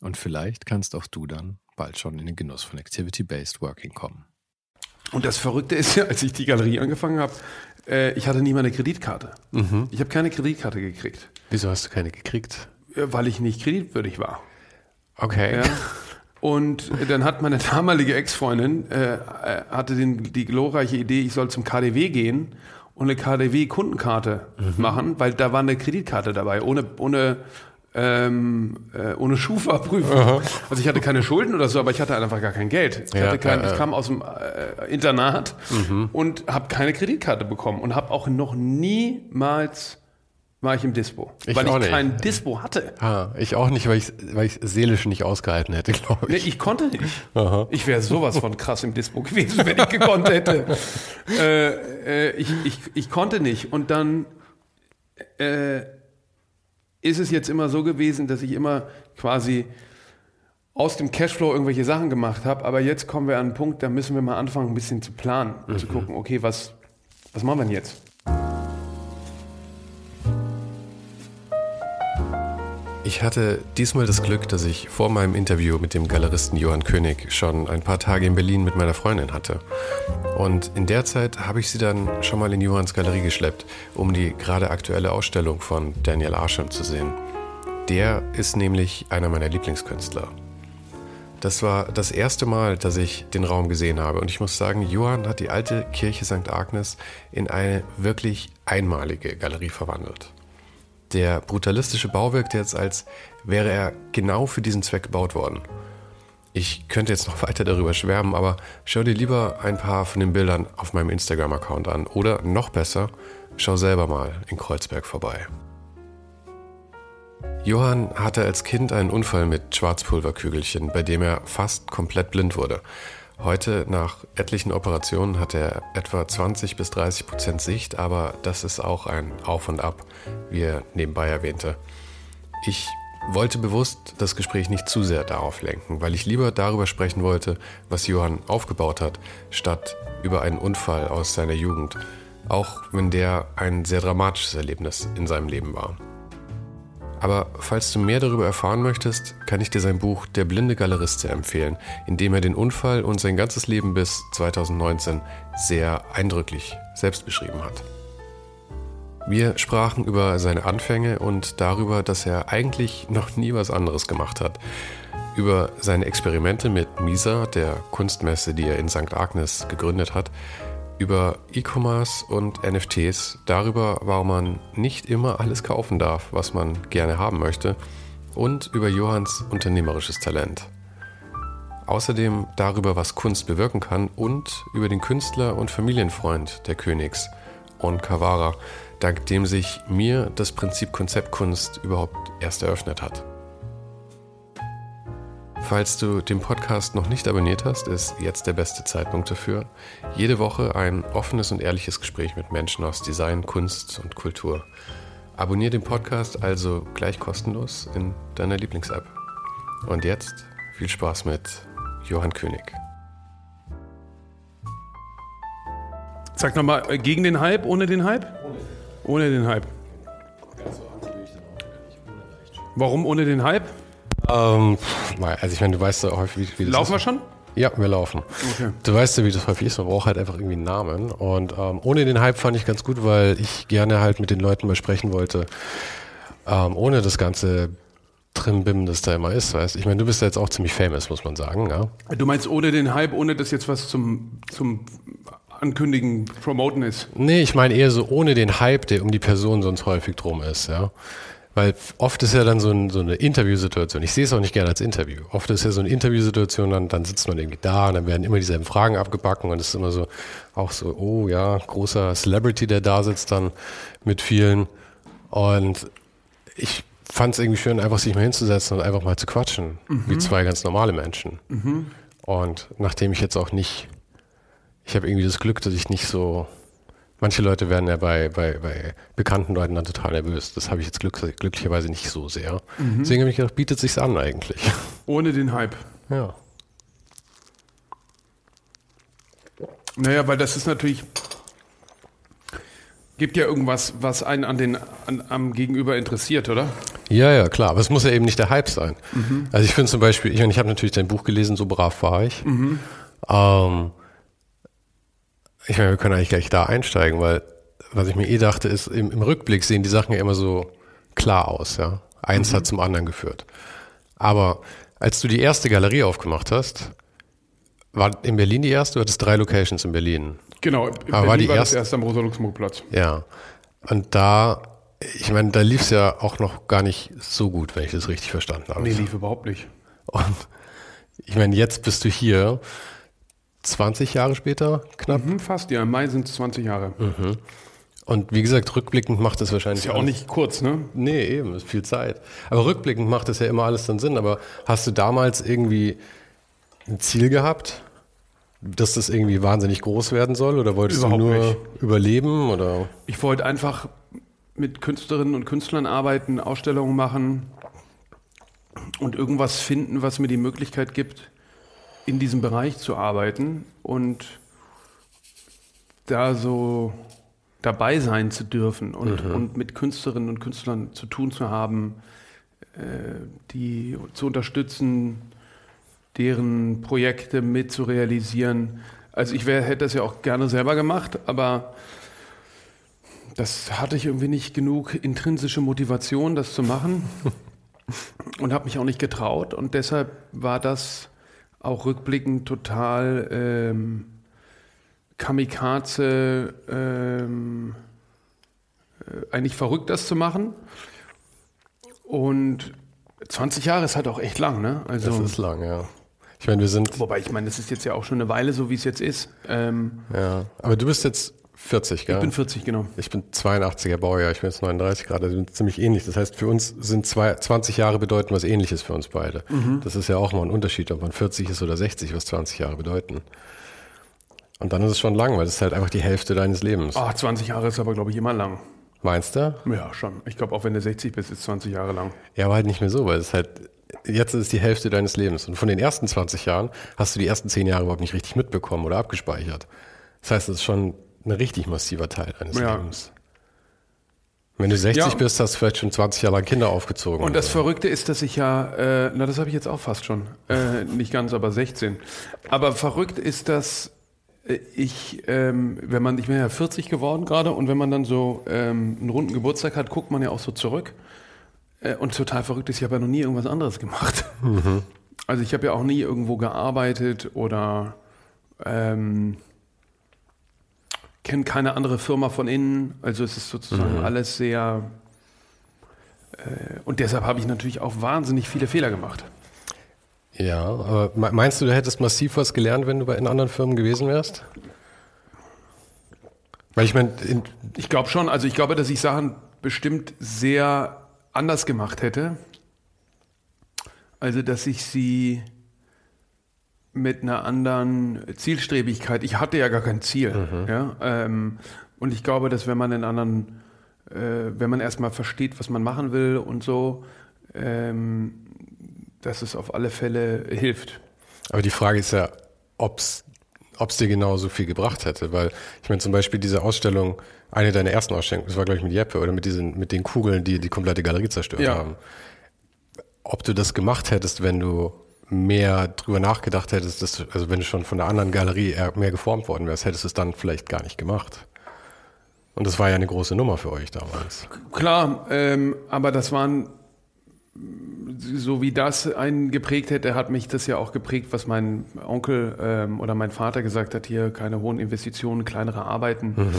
Und vielleicht kannst auch du dann bald schon in den Genuss von Activity-Based Working kommen. Und das Verrückte ist ja, als ich die Galerie angefangen habe, äh, ich hatte nie mal eine Kreditkarte. Mhm. Ich habe keine Kreditkarte gekriegt. Wieso hast du keine gekriegt? Weil ich nicht kreditwürdig war. Okay. Ja. Und dann hat meine damalige Ex-Freundin äh, äh hatte den, die glorreiche Idee, ich soll zum KDW gehen und eine KDW-Kundenkarte mhm. machen, weil da war eine Kreditkarte dabei, ohne, ohne ähm, äh, ohne Schufa-Prüfung. Also ich hatte keine Schulden oder so, aber ich hatte einfach gar kein Geld. Ich, ja, kein, äh, ich kam aus dem äh, Internat mhm. und habe keine Kreditkarte bekommen und habe auch noch niemals war ich im Dispo. Ich weil ich nicht. kein Dispo hatte. Ah, ich auch nicht, weil ich weil ich seelisch nicht ausgehalten hätte, glaube ich. Nee, ich konnte nicht. Aha. Ich wäre sowas von krass im Dispo gewesen, wenn ich gekonnt hätte. äh, äh, ich, ich, ich konnte nicht. Und dann äh, ist es jetzt immer so gewesen, dass ich immer quasi aus dem Cashflow irgendwelche Sachen gemacht habe, aber jetzt kommen wir an einen Punkt, da müssen wir mal anfangen, ein bisschen zu planen, mhm. zu gucken, okay, was, was machen wir denn jetzt? Ich hatte diesmal das Glück, dass ich vor meinem Interview mit dem Galeristen Johann König schon ein paar Tage in Berlin mit meiner Freundin hatte. Und in der Zeit habe ich sie dann schon mal in Johanns Galerie geschleppt, um die gerade aktuelle Ausstellung von Daniel Arsham zu sehen. Der ist nämlich einer meiner Lieblingskünstler. Das war das erste Mal, dass ich den Raum gesehen habe. Und ich muss sagen, Johann hat die alte Kirche St. Agnes in eine wirklich einmalige Galerie verwandelt. Der brutalistische Bau wirkt jetzt, als wäre er genau für diesen Zweck gebaut worden. Ich könnte jetzt noch weiter darüber schwärmen, aber schau dir lieber ein paar von den Bildern auf meinem Instagram-Account an. Oder noch besser, schau selber mal in Kreuzberg vorbei. Johann hatte als Kind einen Unfall mit Schwarzpulverkügelchen, bei dem er fast komplett blind wurde. Heute, nach etlichen Operationen, hat er etwa 20 bis 30 Prozent Sicht, aber das ist auch ein Auf und Ab, wie er nebenbei erwähnte. Ich wollte bewusst das Gespräch nicht zu sehr darauf lenken, weil ich lieber darüber sprechen wollte, was Johann aufgebaut hat, statt über einen Unfall aus seiner Jugend, auch wenn der ein sehr dramatisches Erlebnis in seinem Leben war. Aber falls du mehr darüber erfahren möchtest, kann ich dir sein Buch Der blinde Galerist sehr empfehlen, in dem er den Unfall und sein ganzes Leben bis 2019 sehr eindrücklich selbst beschrieben hat. Wir sprachen über seine Anfänge und darüber, dass er eigentlich noch nie was anderes gemacht hat. Über seine Experimente mit Misa, der Kunstmesse, die er in St. Agnes gegründet hat, über E-Commerce und NFTs, darüber, warum man nicht immer alles kaufen darf, was man gerne haben möchte, und über Johanns unternehmerisches Talent. Außerdem darüber, was Kunst bewirken kann und über den Künstler und Familienfreund der Königs, On Kawara, dank dem sich mir das Prinzip Konzeptkunst überhaupt erst eröffnet hat. Falls du den Podcast noch nicht abonniert hast, ist jetzt der beste Zeitpunkt dafür. Jede Woche ein offenes und ehrliches Gespräch mit Menschen aus Design, Kunst und Kultur. Abonnier den Podcast also gleich kostenlos in deiner Lieblings-App. Und jetzt viel Spaß mit Johann König. Sag nochmal, äh, gegen den Hype, ohne den Hype? Ohne, ohne den Hype. Warum ohne den Hype? Ähm, also ich meine, du weißt ja häufig, wie, das Laufen ist. wir schon? Ja, wir laufen. Okay. Du weißt ja, wie das häufig ist. Man braucht halt einfach irgendwie einen Namen. Und ähm, ohne den Hype fand ich ganz gut, weil ich gerne halt mit den Leuten mal sprechen wollte, ähm, ohne das ganze Trimbim das da immer ist, weißt Ich meine, du bist ja jetzt auch ziemlich famous, muss man sagen, ja. Du meinst ohne den Hype, ohne dass jetzt was zum, zum Ankündigen, Promoten ist? Nee, ich meine eher so ohne den Hype, der um die Person sonst häufig drum ist, ja. Weil oft ist ja dann so, ein, so eine Interviewsituation. Ich sehe es auch nicht gerne als Interview. Oft ist ja so eine Interviewsituation, dann, dann sitzt man irgendwie da und dann werden immer dieselben Fragen abgebacken und es ist immer so, auch so, oh ja, großer Celebrity, der da sitzt dann mit vielen. Und ich fand es irgendwie schön, einfach sich mal hinzusetzen und einfach mal zu quatschen, mhm. wie zwei ganz normale Menschen. Mhm. Und nachdem ich jetzt auch nicht, ich habe irgendwie das Glück, dass ich nicht so Manche Leute werden ja bei, bei, bei bekannten Leuten dann total nervös. Das habe ich jetzt glück, glücklicherweise nicht so sehr. Mhm. Deswegen habe ich gedacht, bietet sich's an eigentlich. Ohne den Hype. Ja. Naja, weil das ist natürlich, gibt ja irgendwas, was einen an den, an, am Gegenüber interessiert, oder? Ja, ja, klar. Aber es muss ja eben nicht der Hype sein. Mhm. Also ich finde zum Beispiel, ich, ich habe natürlich dein Buch gelesen, so brav war ich. Mhm. Ähm, ich meine, wir können eigentlich gleich da einsteigen, weil was ich mir eh dachte, ist, im, im Rückblick sehen die Sachen ja immer so klar aus, ja. Eins mhm. hat zum anderen geführt. Aber als du die erste Galerie aufgemacht hast, war in Berlin die erste, du hattest drei Locations in Berlin. Genau, in Aber Berlin war die war erste, das erste am Rosa-Luxemburg-Platz. Ja. Und da, ich meine, da lief es ja auch noch gar nicht so gut, wenn ich das richtig verstanden habe. Nee, lief überhaupt nicht. Und ich meine, jetzt bist du hier 20 Jahre später knapp? Mhm, fast, ja. Im Mai sind es 20 Jahre. Mhm. Und wie gesagt, rückblickend macht es wahrscheinlich. Ist ja auch nicht kurz, ne? Nee, eben, ist viel Zeit. Aber rückblickend macht es ja immer alles dann Sinn. Aber hast du damals irgendwie ein Ziel gehabt, dass das irgendwie wahnsinnig groß werden soll? Oder wolltest Überhaupt du nur nicht. überleben? Oder? Ich wollte einfach mit Künstlerinnen und Künstlern arbeiten, Ausstellungen machen und irgendwas finden, was mir die Möglichkeit gibt, in diesem Bereich zu arbeiten und da so dabei sein zu dürfen und, mhm. und mit Künstlerinnen und Künstlern zu tun zu haben, äh, die zu unterstützen, deren Projekte mit zu realisieren. Also ich wär, hätte das ja auch gerne selber gemacht, aber das hatte ich irgendwie nicht genug intrinsische Motivation, das zu machen und habe mich auch nicht getraut und deshalb war das auch rückblickend total ähm, Kamikaze, ähm, äh, eigentlich verrückt, das zu machen. Und 20 Jahre ist halt auch echt lang, ne? Also, das ist lang, ja. Ich meine, wir sind. Wobei, ich meine, das ist jetzt ja auch schon eine Weile so, wie es jetzt ist. Ähm, ja, aber du bist jetzt 40, gell? Ich bin 40, genau. Ich bin 82er Baujahr, ich bin jetzt 39 Grad, also ziemlich ähnlich. Das heißt, für uns sind zwei, 20 Jahre bedeuten was ähnliches für uns beide. Mhm. Das ist ja auch mal ein Unterschied, ob man 40 ist oder 60, was 20 Jahre bedeuten. Und dann ist es schon lang, weil das ist halt einfach die Hälfte deines Lebens. Ah, 20 Jahre ist aber, glaube ich, immer lang. Meinst du? Ja, schon. Ich glaube, auch wenn du 60 bist, ist 20 Jahre lang. Ja, aber halt nicht mehr so, weil es halt, jetzt ist es die Hälfte deines Lebens. Und von den ersten 20 Jahren hast du die ersten 10 Jahre überhaupt nicht richtig mitbekommen oder abgespeichert. Das heißt, es ist schon ein richtig massiver Teil deines ja. Lebens. Wenn du 60 ja. bist, hast du vielleicht schon 20 Jahre lang Kinder aufgezogen. Und das so. Verrückte ist, dass ich ja, äh, na das habe ich jetzt auch fast schon, äh, nicht ganz, aber 16. Aber verrückt ist, dass äh, ich, ähm, wenn man, ich bin ja 40 geworden gerade und wenn man dann so ähm, einen runden Geburtstag hat, guckt man ja auch so zurück. Äh, und total verrückt ist, ich habe ja noch nie irgendwas anderes gemacht. Mhm. Also ich habe ja auch nie irgendwo gearbeitet oder ähm, kenne keine andere Firma von innen. Also es ist sozusagen mhm. alles sehr. Äh, und deshalb habe ich natürlich auch wahnsinnig viele Fehler gemacht. Ja, aber meinst du, du hättest massiv was gelernt, wenn du bei in anderen Firmen gewesen wärst? Weil ich meine, ich glaube schon. Also ich glaube, dass ich Sachen bestimmt sehr anders gemacht hätte. Also dass ich sie mit einer anderen Zielstrebigkeit. Ich hatte ja gar kein Ziel. Mhm. Ja? Ähm, und ich glaube, dass wenn man einen anderen, äh, wenn man erstmal versteht, was man machen will und so, ähm, dass es auf alle Fälle hilft. Aber die Frage ist ja, ob es dir genauso viel gebracht hätte. Weil ich meine zum Beispiel diese Ausstellung, eine deiner ersten Ausstellungen, das war glaube ich mit Jeppe oder mit diesen mit den Kugeln, die die komplette Galerie zerstört ja. haben. Ob du das gemacht hättest, wenn du mehr drüber nachgedacht hättest, dass, also wenn du schon von der anderen Galerie mehr geformt worden wärst, hättest du es dann vielleicht gar nicht gemacht. Und das war ja eine große Nummer für euch damals. Klar, ähm, aber das waren so wie das einen geprägt hätte, hat mich das ja auch geprägt, was mein Onkel ähm, oder mein Vater gesagt hat, hier keine hohen Investitionen, kleinere Arbeiten. Mhm.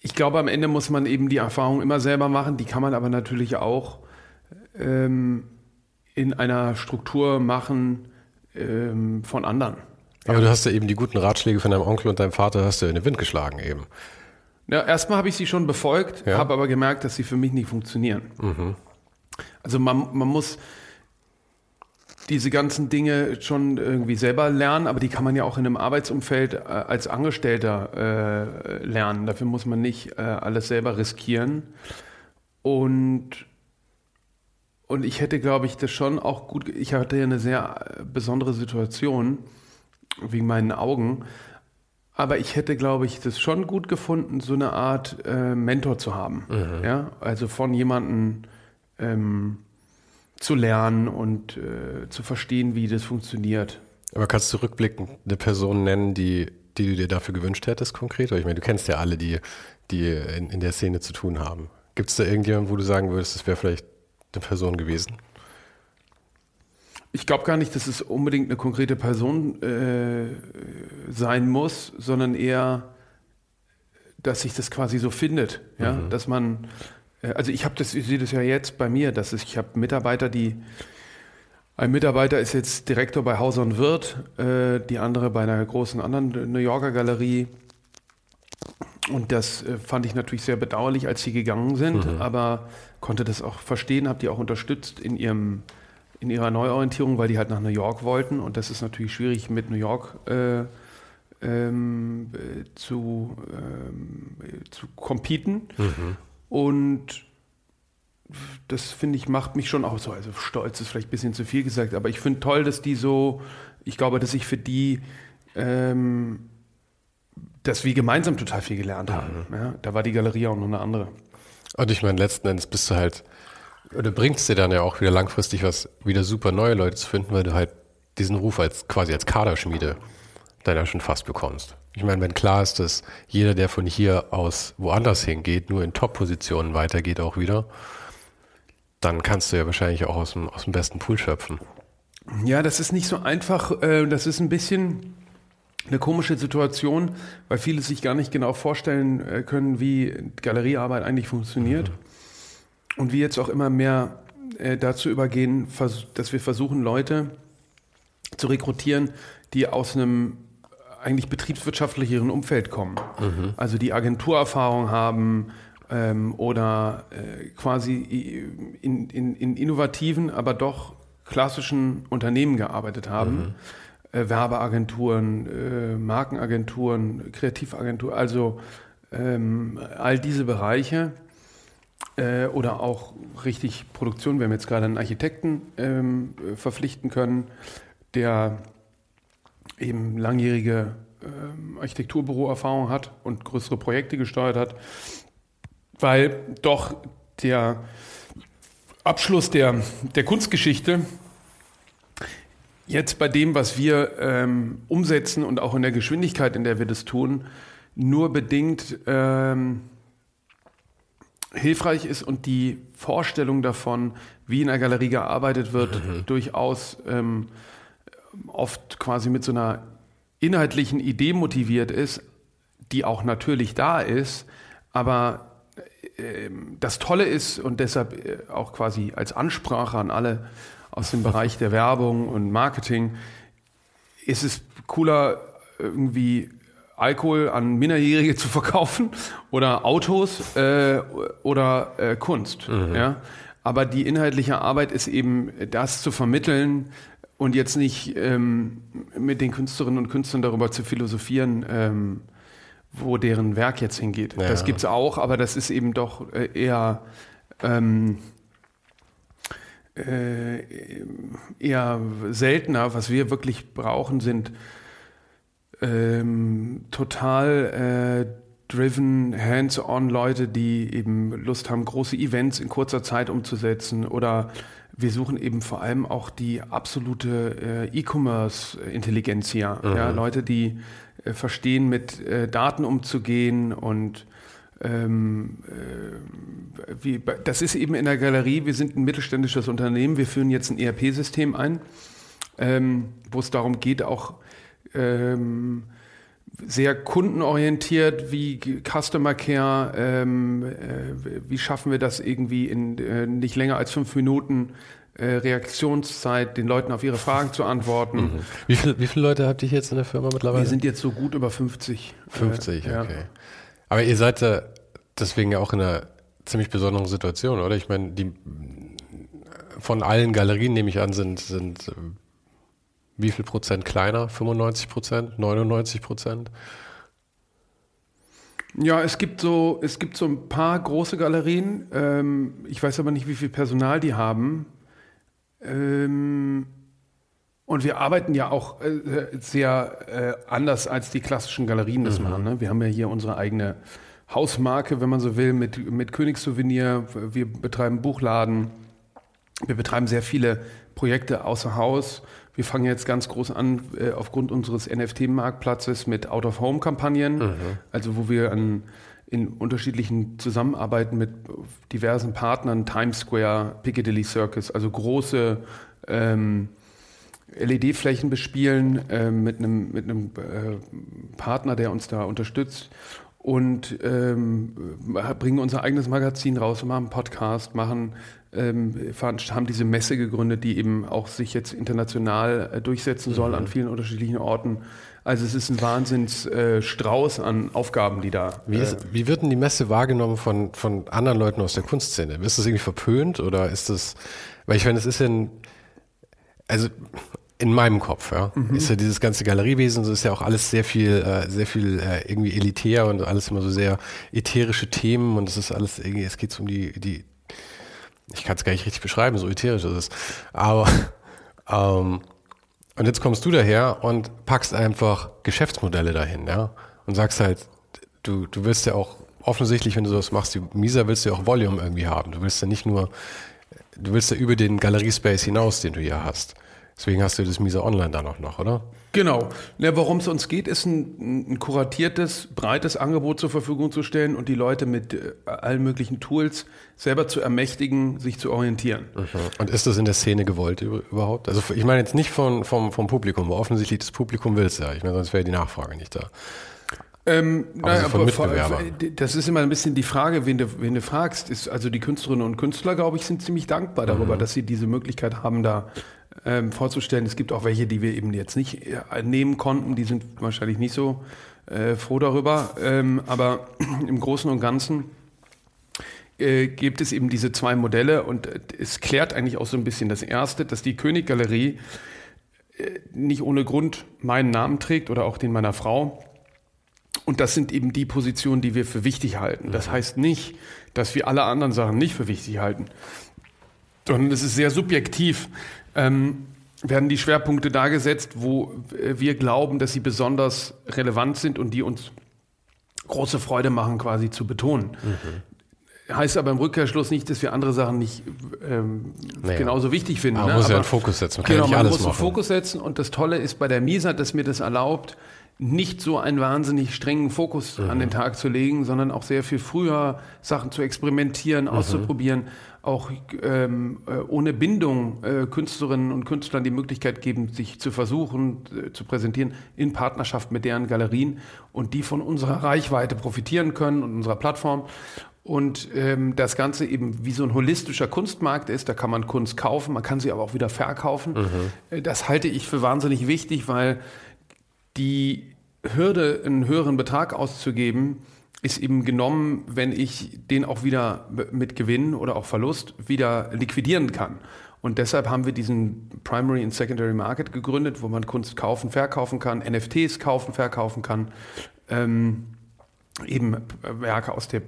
Ich glaube, am Ende muss man eben die Erfahrung immer selber machen, die kann man aber natürlich auch ähm, in einer Struktur machen ähm, von anderen. Aber ja. du hast ja eben die guten Ratschläge von deinem Onkel und deinem Vater hast du in den Wind geschlagen eben. Ja, erstmal habe ich sie schon befolgt, ja. habe aber gemerkt, dass sie für mich nicht funktionieren. Mhm. Also man, man muss diese ganzen Dinge schon irgendwie selber lernen, aber die kann man ja auch in einem Arbeitsumfeld äh, als Angestellter äh, lernen. Dafür muss man nicht äh, alles selber riskieren. Und, und ich hätte, glaube ich, das schon auch gut, ich hatte ja eine sehr äh, besondere Situation wegen meinen Augen. Aber ich hätte, glaube ich, das schon gut gefunden, so eine Art äh, Mentor zu haben. Mhm. Ja? Also von jemandem ähm, zu lernen und äh, zu verstehen, wie das funktioniert. Aber kannst du rückblickend eine Person nennen, die, die du dir dafür gewünscht hättest, konkret? Ich meine, du kennst ja alle, die, die in, in der Szene zu tun haben. Gibt es da irgendjemanden, wo du sagen würdest, das wäre vielleicht eine Person gewesen? Ich glaube gar nicht, dass es unbedingt eine konkrete Person äh, sein muss, sondern eher, dass sich das quasi so findet. Ja? Mhm. Dass man, äh, also ich habe das, ich sehe das ja jetzt bei mir, dass ich, ich habe Mitarbeiter, die ein Mitarbeiter ist jetzt Direktor bei Hauser und Wirth, äh, die andere bei einer großen anderen New Yorker Galerie. Und das äh, fand ich natürlich sehr bedauerlich, als sie gegangen sind, mhm. aber konnte das auch verstehen, habe die auch unterstützt in ihrem in ihrer Neuorientierung, weil die halt nach New York wollten und das ist natürlich schwierig mit New York äh, ähm, zu, ähm, zu competen. Mhm. Und das finde ich, macht mich schon auch so, also stolz ist vielleicht ein bisschen zu viel gesagt, aber ich finde toll, dass die so, ich glaube, dass ich für die, ähm, dass wir gemeinsam total viel gelernt haben. Mhm. Ja, da war die Galerie auch noch eine andere. Und ich meine, letzten Endes bist du halt oder bringt es dir dann ja auch wieder langfristig was, wieder super neue Leute zu finden, weil du halt diesen Ruf als quasi als Kaderschmiede dann ja schon fast bekommst. Ich meine, wenn klar ist, dass jeder, der von hier aus woanders hingeht, nur in Top-Positionen weitergeht auch wieder, dann kannst du ja wahrscheinlich auch aus dem, aus dem besten Pool schöpfen. Ja, das ist nicht so einfach. Äh, das ist ein bisschen eine komische Situation, weil viele sich gar nicht genau vorstellen äh, können, wie Galeriearbeit eigentlich funktioniert. Mhm. Und wir jetzt auch immer mehr äh, dazu übergehen, dass wir versuchen, Leute zu rekrutieren, die aus einem eigentlich betriebswirtschaftlicheren Umfeld kommen. Mhm. Also die Agenturerfahrung haben ähm, oder äh, quasi in, in, in, innovativen, aber doch klassischen Unternehmen gearbeitet haben. Mhm. Äh, Werbeagenturen, äh, Markenagenturen, Kreativagenturen, also ähm, all diese Bereiche äh, oder auch richtig Produktion. Wir haben jetzt gerade einen Architekten ähm, verpflichten können, der eben langjährige ähm, Architekturbüroerfahrung hat und größere Projekte gesteuert hat, weil doch der Abschluss der, der Kunstgeschichte jetzt bei dem, was wir ähm, umsetzen und auch in der Geschwindigkeit, in der wir das tun, nur bedingt ähm, hilfreich ist und die Vorstellung davon, wie in einer Galerie gearbeitet wird, mhm. durchaus ähm, oft quasi mit so einer inhaltlichen Idee motiviert ist, die auch natürlich da ist, aber äh, das Tolle ist und deshalb äh, auch quasi als Ansprache an alle aus dem Bereich der Werbung und Marketing, ist es cooler, irgendwie Alkohol an Minderjährige zu verkaufen oder Autos äh, oder äh, Kunst. Mhm. Ja? Aber die inhaltliche Arbeit ist eben das zu vermitteln und jetzt nicht ähm, mit den Künstlerinnen und Künstlern darüber zu philosophieren, ähm, wo deren Werk jetzt hingeht. Ja. Das gibt es auch, aber das ist eben doch äh, eher ähm, äh, eher seltener. Was wir wirklich brauchen, sind ähm, total äh, driven, hands-on Leute, die eben Lust haben, große Events in kurzer Zeit umzusetzen oder wir suchen eben vor allem auch die absolute äh, E-Commerce-Intelligenz hier. Mhm. Ja, Leute, die äh, verstehen, mit äh, Daten umzugehen und ähm, äh, wie, das ist eben in der Galerie, wir sind ein mittelständisches Unternehmen, wir führen jetzt ein ERP-System ein, ähm, wo es darum geht, auch ähm, sehr kundenorientiert, wie Customer Care, ähm, äh, wie schaffen wir das irgendwie in äh, nicht länger als fünf Minuten äh, Reaktionszeit, den Leuten auf ihre Fragen zu antworten. Mhm. Wie, viel, wie viele Leute habt ihr jetzt in der Firma mittlerweile? Wir sind jetzt so gut über 50. 50, äh, okay. Ja. Aber ihr seid ja deswegen ja auch in einer ziemlich besonderen Situation, oder? Ich meine, die von allen Galerien, nehme ich an, sind, sind wie viel Prozent kleiner? 95 Prozent? 99 Prozent? Ja, es gibt so, es gibt so ein paar große Galerien. Ähm, ich weiß aber nicht, wie viel Personal die haben. Ähm, und wir arbeiten ja auch äh, sehr äh, anders als die klassischen Galerien das mhm. machen. Ne? Wir haben ja hier unsere eigene Hausmarke, wenn man so will, mit, mit Königssouvenir. Wir betreiben Buchladen. Wir betreiben sehr viele Projekte außer Haus. Wir fangen jetzt ganz groß an äh, aufgrund unseres NFT-Marktplatzes mit Out-of-Home-Kampagnen, mhm. also wo wir an, in unterschiedlichen Zusammenarbeiten mit diversen Partnern, Times Square, Piccadilly Circus, also große ähm, LED-Flächen bespielen äh, mit einem, mit einem äh, Partner, der uns da unterstützt und ähm, bringen unser eigenes Magazin raus, machen einen Podcast, machen ähm, haben diese Messe gegründet, die eben auch sich jetzt international äh, durchsetzen soll mhm. an vielen unterschiedlichen Orten. Also es ist ein Wahnsinnsstrauß äh, an Aufgaben, die da. Wie, ist, äh, wie wird denn die Messe wahrgenommen von, von anderen Leuten aus der Kunstszene? Ist das irgendwie verpönt oder ist das, weil ich meine, es ist ja ein, also in meinem Kopf, ja, mhm. ist ja dieses ganze Galeriewesen, so ist ja auch alles sehr viel, äh, sehr viel äh, irgendwie elitär und alles immer so sehr ätherische Themen und es ist alles irgendwie, es geht um die, die, ich kann es gar nicht richtig beschreiben, so ätherisch ist es. Aber ähm, und jetzt kommst du daher und packst einfach Geschäftsmodelle dahin, ja, und sagst halt, du, du willst ja auch offensichtlich, wenn du sowas machst, die Misa willst du ja auch Volume irgendwie haben. Du willst ja nicht nur, du willst ja über den Galeriespace hinaus, den du hier hast. Deswegen hast du das Misa Online da noch, noch oder? Genau. Ja, Worum es uns geht, ist ein, ein, kuratiertes, breites Angebot zur Verfügung zu stellen und die Leute mit äh, allen möglichen Tools selber zu ermächtigen, sich zu orientieren. Mhm. Und ist das in der Szene gewollt überhaupt? Also ich meine jetzt nicht von, vom, vom Publikum, weil offensichtlich das Publikum will es ja. Ich meine, sonst wäre die Nachfrage nicht da. Ähm, naja, von Mitbewerbern. Das ist immer ein bisschen die Frage, wen du, wen du fragst. Ist, also die Künstlerinnen und Künstler, glaube ich, sind ziemlich dankbar darüber, mhm. dass sie diese Möglichkeit haben, da ähm, vorzustellen. Es gibt auch welche, die wir eben jetzt nicht äh, nehmen konnten. Die sind wahrscheinlich nicht so äh, froh darüber. Ähm, aber im Großen und Ganzen äh, gibt es eben diese zwei Modelle und äh, es klärt eigentlich auch so ein bisschen das erste, dass die Königgalerie äh, nicht ohne Grund meinen Namen trägt oder auch den meiner Frau. Und das sind eben die Positionen, die wir für wichtig halten. Das mhm. heißt nicht, dass wir alle anderen Sachen nicht für wichtig halten, sondern es ist sehr subjektiv, ähm, werden die Schwerpunkte da gesetzt, wo wir glauben, dass sie besonders relevant sind und die uns große Freude machen, quasi zu betonen. Mhm. Heißt aber im Rückkehrschluss nicht, dass wir andere Sachen nicht ähm, naja. genauso wichtig finden. Man ne? muss aber, ja einen Fokus setzen. Man genau, man muss einen Fokus setzen und das Tolle ist bei der Misa, dass mir das erlaubt, nicht so einen wahnsinnig strengen Fokus mhm. an den Tag zu legen, sondern auch sehr viel früher Sachen zu experimentieren, mhm. auszuprobieren, auch ähm, äh, ohne Bindung äh, Künstlerinnen und Künstlern die Möglichkeit geben, sich zu versuchen, äh, zu präsentieren in Partnerschaft mit deren Galerien und die von unserer Reichweite profitieren können und unserer Plattform. Und ähm, das Ganze eben wie so ein holistischer Kunstmarkt ist, da kann man Kunst kaufen, man kann sie aber auch wieder verkaufen. Mhm. Äh, das halte ich für wahnsinnig wichtig, weil die Hürde, einen höheren Betrag auszugeben, ist eben genommen, wenn ich den auch wieder mit Gewinn oder auch Verlust wieder liquidieren kann. Und deshalb haben wir diesen Primary and Secondary Market gegründet, wo man Kunst kaufen, verkaufen kann, NFTs kaufen, verkaufen kann. Ähm, eben Werke aus dem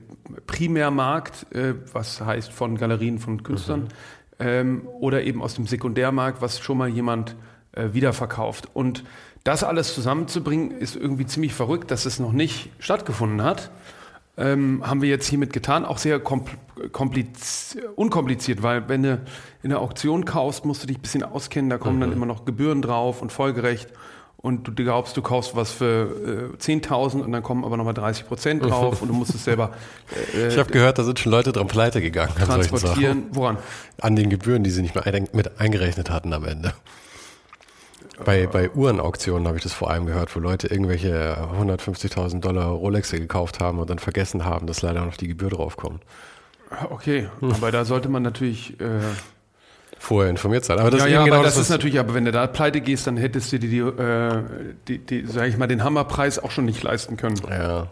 Primärmarkt, äh, was heißt von Galerien von Künstlern, mhm. ähm, oder eben aus dem Sekundärmarkt, was schon mal jemand äh, wiederverkauft. Und das alles zusammenzubringen, ist irgendwie ziemlich verrückt, dass es noch nicht stattgefunden hat. Ähm, haben wir jetzt hiermit getan, auch sehr unkompliziert, weil wenn du in der Auktion kaufst, musst du dich ein bisschen auskennen, da kommen mhm. dann immer noch Gebühren drauf und folgerecht. und du glaubst, du kaufst was für äh, 10.000 und dann kommen aber nochmal 30 Prozent drauf und du musst es selber äh, Ich habe gehört, da sind schon Leute dran pleite gegangen. Transportieren. Woran? An den Gebühren, die sie nicht mehr mit eingerechnet hatten am Ende. Bei, bei Uhrenauktionen habe ich das vor allem gehört, wo Leute irgendwelche 150.000 Dollar Rolexe gekauft haben und dann vergessen haben, dass leider noch die Gebühr draufkommt. Okay, aber da sollte man natürlich äh, vorher informiert sein. Aber das ja, ist ja, genau aber das, das ist natürlich, aber wenn du da pleite gehst, dann hättest du dir die, äh, die, die, sag ich mal, den Hammerpreis auch schon nicht leisten können. Ja.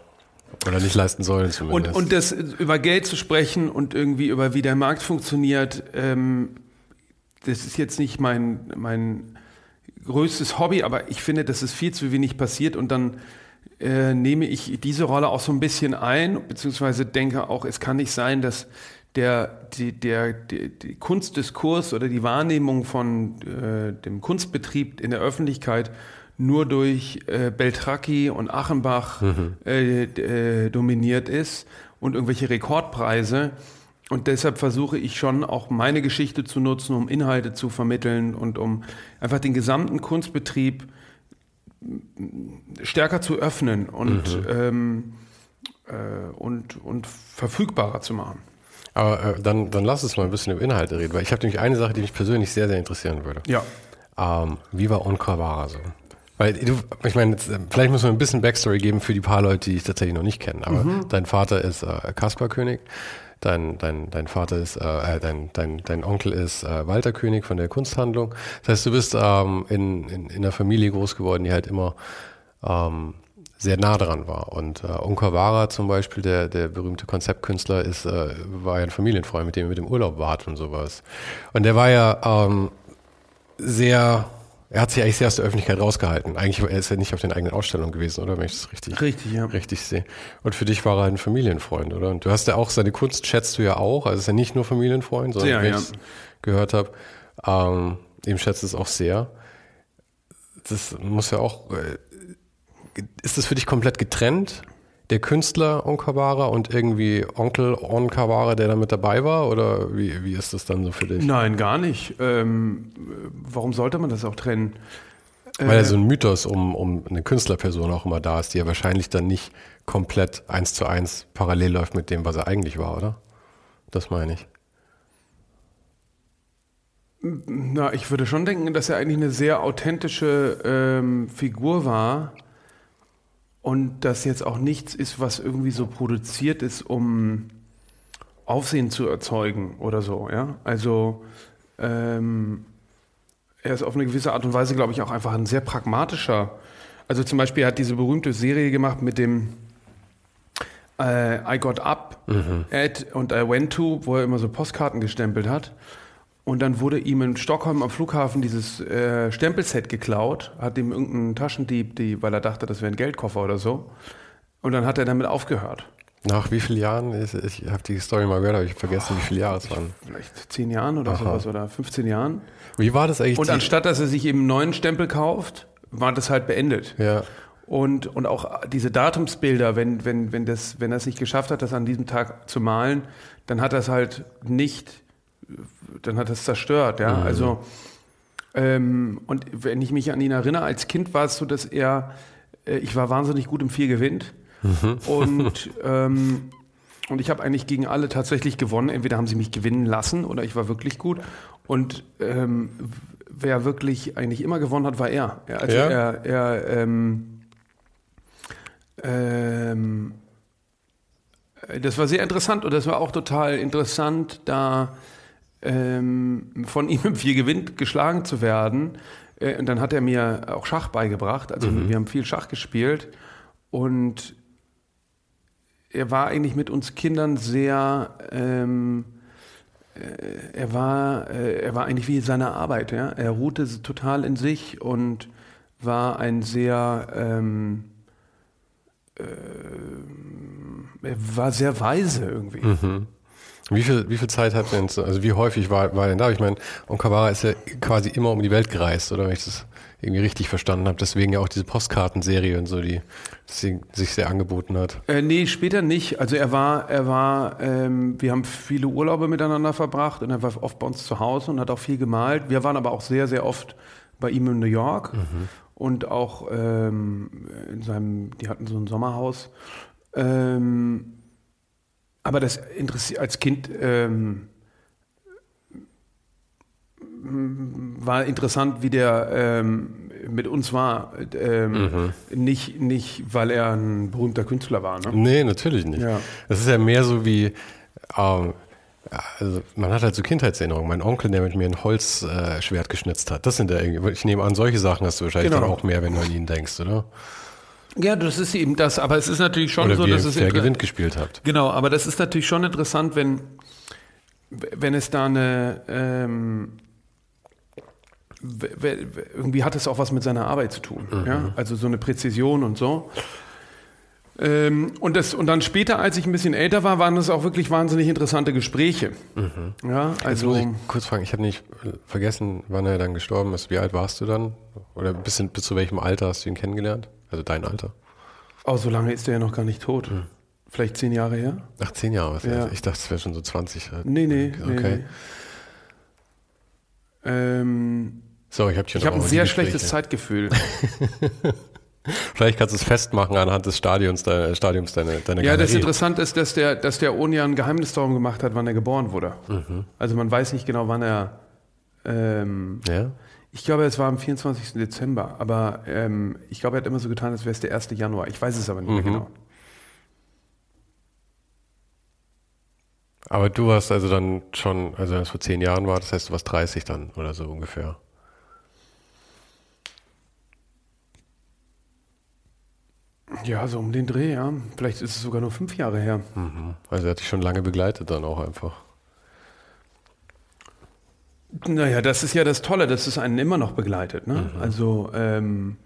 Oder nicht leisten sollen zumindest. Und, und das über Geld zu sprechen und irgendwie über wie der Markt funktioniert, ähm, das ist jetzt nicht mein, mein größtes Hobby, aber ich finde, dass es viel zu wenig passiert und dann äh, nehme ich diese Rolle auch so ein bisschen ein, beziehungsweise denke auch, es kann nicht sein, dass der, die, der, die, die Kunstdiskurs oder die Wahrnehmung von äh, dem Kunstbetrieb in der Öffentlichkeit nur durch äh, Beltracchi und Achenbach mhm. äh, äh, dominiert ist und irgendwelche Rekordpreise. Und deshalb versuche ich schon auch meine Geschichte zu nutzen, um Inhalte zu vermitteln und um einfach den gesamten Kunstbetrieb stärker zu öffnen und, mhm. ähm, äh, und, und verfügbarer zu machen. Aber äh, dann, dann lass uns mal ein bisschen über Inhalte reden, weil ich habe nämlich eine Sache, die mich persönlich sehr, sehr interessieren würde. Ja. Ähm, wie war Onkawara so? Weil du, ich meine, jetzt, äh, vielleicht muss man ein bisschen Backstory geben für die paar Leute, die ich tatsächlich noch nicht kenne. Aber mhm. dein Vater ist äh, Kaspar König, dein, dein, dein Vater ist, äh, äh, dein, dein, dein Onkel ist äh, Walter König von der Kunsthandlung. Das heißt, du bist ähm, in, in, in einer Familie groß geworden, die halt immer ähm, sehr nah dran war. Und äh, Onkawara zum Beispiel, der, der berühmte Konzeptkünstler, ist, äh, war ja ein Familienfreund, mit dem er mit dem Urlaub wart und sowas. Und der war ja ähm, sehr, er hat sich eigentlich sehr aus der Öffentlichkeit rausgehalten. Eigentlich ist er nicht auf den eigenen Ausstellungen gewesen, oder? Wenn ich das richtig, richtig, ja. richtig sehe. Und für dich war er ein Familienfreund, oder? Und du hast ja auch, seine Kunst schätzt du ja auch. Also ist er nicht nur Familienfreund, sondern sehr, wenn ja. ich gehört habe, ähm, ihm schätzt es auch sehr. Das muss ja auch äh, ist das für dich komplett getrennt? Der Künstler Onkawara und irgendwie Onkel Onkawara, der da mit dabei war? Oder wie, wie ist das dann so für dich? Nein, gar nicht. Ähm, warum sollte man das auch trennen? Weil ja so ein Mythos um, um eine Künstlerperson auch immer da ist, die ja wahrscheinlich dann nicht komplett eins zu eins parallel läuft mit dem, was er eigentlich war, oder? Das meine ich. Na, ich würde schon denken, dass er eigentlich eine sehr authentische ähm, Figur war und das jetzt auch nichts ist, was irgendwie so produziert ist, um Aufsehen zu erzeugen oder so. Ja? Also ähm, er ist auf eine gewisse Art und Weise, glaube ich, auch einfach ein sehr pragmatischer. Also zum Beispiel er hat diese berühmte Serie gemacht mit dem äh, I Got Up mhm. Ad und I Went To, wo er immer so Postkarten gestempelt hat. Und dann wurde ihm in Stockholm am Flughafen dieses äh, Stempelset geklaut, hat ihm irgendein Taschendieb, die, weil er dachte, das wäre ein Geldkoffer oder so. Und dann hat er damit aufgehört. Nach wie vielen Jahren? Ich, ich habe die Story mal gehört, aber ich vergessen, oh, wie viele Jahre es waren. Vielleicht zehn Jahren oder Aha. sowas oder 15 Jahren. Wie war das eigentlich? Und anstatt, dass er sich eben einen neuen Stempel kauft, war das halt beendet. Ja. Und, und auch diese Datumsbilder, wenn, wenn, wenn, das, wenn er es nicht geschafft hat, das an diesem Tag zu malen, dann hat er es halt nicht dann hat es zerstört, ja. Mhm. Also ähm, und wenn ich mich an ihn erinnere, als Kind war es so, dass er, äh, ich war wahnsinnig gut im Vier gewinnt mhm. und ähm, und ich habe eigentlich gegen alle tatsächlich gewonnen. Entweder haben sie mich gewinnen lassen oder ich war wirklich gut. Und ähm, wer wirklich eigentlich immer gewonnen hat, war er. Also ja? er, er ähm, ähm, das war sehr interessant und das war auch total interessant, da ähm, von ihm im Viergewinn geschlagen zu werden. Äh, und dann hat er mir auch Schach beigebracht. Also mhm. wir haben viel Schach gespielt. Und er war eigentlich mit uns Kindern sehr, ähm, äh, er, war, äh, er war eigentlich wie seine Arbeit. Ja? Er ruhte total in sich und war ein sehr, ähm, äh, er war sehr weise irgendwie. Mhm. Wie viel, wie viel Zeit hat denn, also wie häufig war, war denn da? Ich meine, Onkawara ist ja quasi immer um die Welt gereist, oder wenn ich das irgendwie richtig verstanden habe. Deswegen ja auch diese Postkartenserie und so, die, die sich sehr angeboten hat. Äh, nee, später nicht. Also er war, er war, ähm, wir haben viele Urlaube miteinander verbracht und er war oft bei uns zu Hause und hat auch viel gemalt. Wir waren aber auch sehr, sehr oft bei ihm in New York. Mhm. und auch ähm, in seinem, die hatten so ein Sommerhaus. Ähm, aber das interessiert als Kind ähm, war interessant, wie der ähm, mit uns war. Ähm, Mhm. nicht, nicht, weil er ein berühmter Künstler war. Ne? Nee, natürlich nicht. Ja. Das ist ja mehr so wie, ähm, also man hat halt so Kindheitserinnerungen. Mein Onkel, der mit mir ein Holzschwert äh, geschnitzt hat, das sind ja irgendwie, ich nehme an, solche Sachen hast du wahrscheinlich Genau. dann auch mehr, wenn du an ihn denkst, oder? Ja, das ist eben das. Aber es ist natürlich schon Oder so, dass es Fair inter- Gewinn gespielt habt. Genau, aber das ist natürlich schon interessant, wenn, wenn es da eine. Ähm, irgendwie hat es auch was mit seiner Arbeit zu tun. Ja? Also so eine Präzision und so. Ähm, und, das, und dann später, als ich ein bisschen älter war, waren das auch wirklich wahnsinnig interessante Gespräche. Ja, Jetzt also muss ich kurz fragen, ich habe nicht vergessen, wann er dann gestorben ist. Wie alt warst du dann? Oder bis, in, bis zu welchem Alter hast du ihn kennengelernt? Also dein Alter? oh, so lange ist er ja noch gar nicht tot. Vielleicht zehn Jahre her? Ach, zehn Jahre. was Ja. Ich dachte, es wäre schon so 20. halt. Nee, nee. Okay. nee. Ähm, So, ich habe ich habe ein sehr schlechtes. Zeitgefühl. Vielleicht kannst du es festmachen anhand des Stadions, deiner, Stadiums deiner, deiner Ja, das. Interessante ist, dass der, dass der Onia ein Geheimnis darum gemacht hat, wann er geboren wurde. Mhm. Also man weiß nicht genau, wann er. Ähm, Ja? Ich glaube, es war am 24. Dezember, aber ähm, ich glaube, er hat immer so getan, als wäre es der 1. Januar. Ich weiß es aber nicht mehr Mhm. genau. Aber du warst also dann schon, also das vor zehn Jahren war, das heißt, du warst 30 dann oder so ungefähr. Ja, so um den Dreh, ja. Vielleicht ist es sogar nur fünf Jahre her. Mhm. Also er hat dich schon lange begleitet dann auch einfach. Naja, das ist ja das Tolle, dass es einen immer noch begleitet. Ne? Mhm. Also, ähm,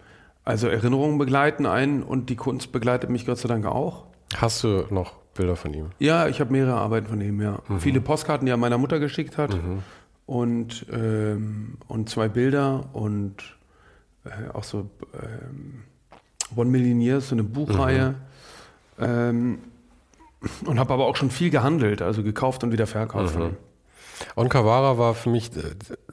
also Erinnerungen begleiten einen und die Kunst begleitet mich Gott sei Dank auch. Hast du noch Bilder von ihm? Ja, ich habe mehrere Arbeiten von ihm, ja. Mhm. Viele Postkarten, die er meiner Mutter geschickt hat. Und, ähm, und zwei Bilder und äh, auch so ähm, One Million Years, so eine Buchreihe. Mhm. Ähm, und habe aber auch schon viel gehandelt, also gekauft und wieder verkauft. Mhm. Onkawara war für mich äh,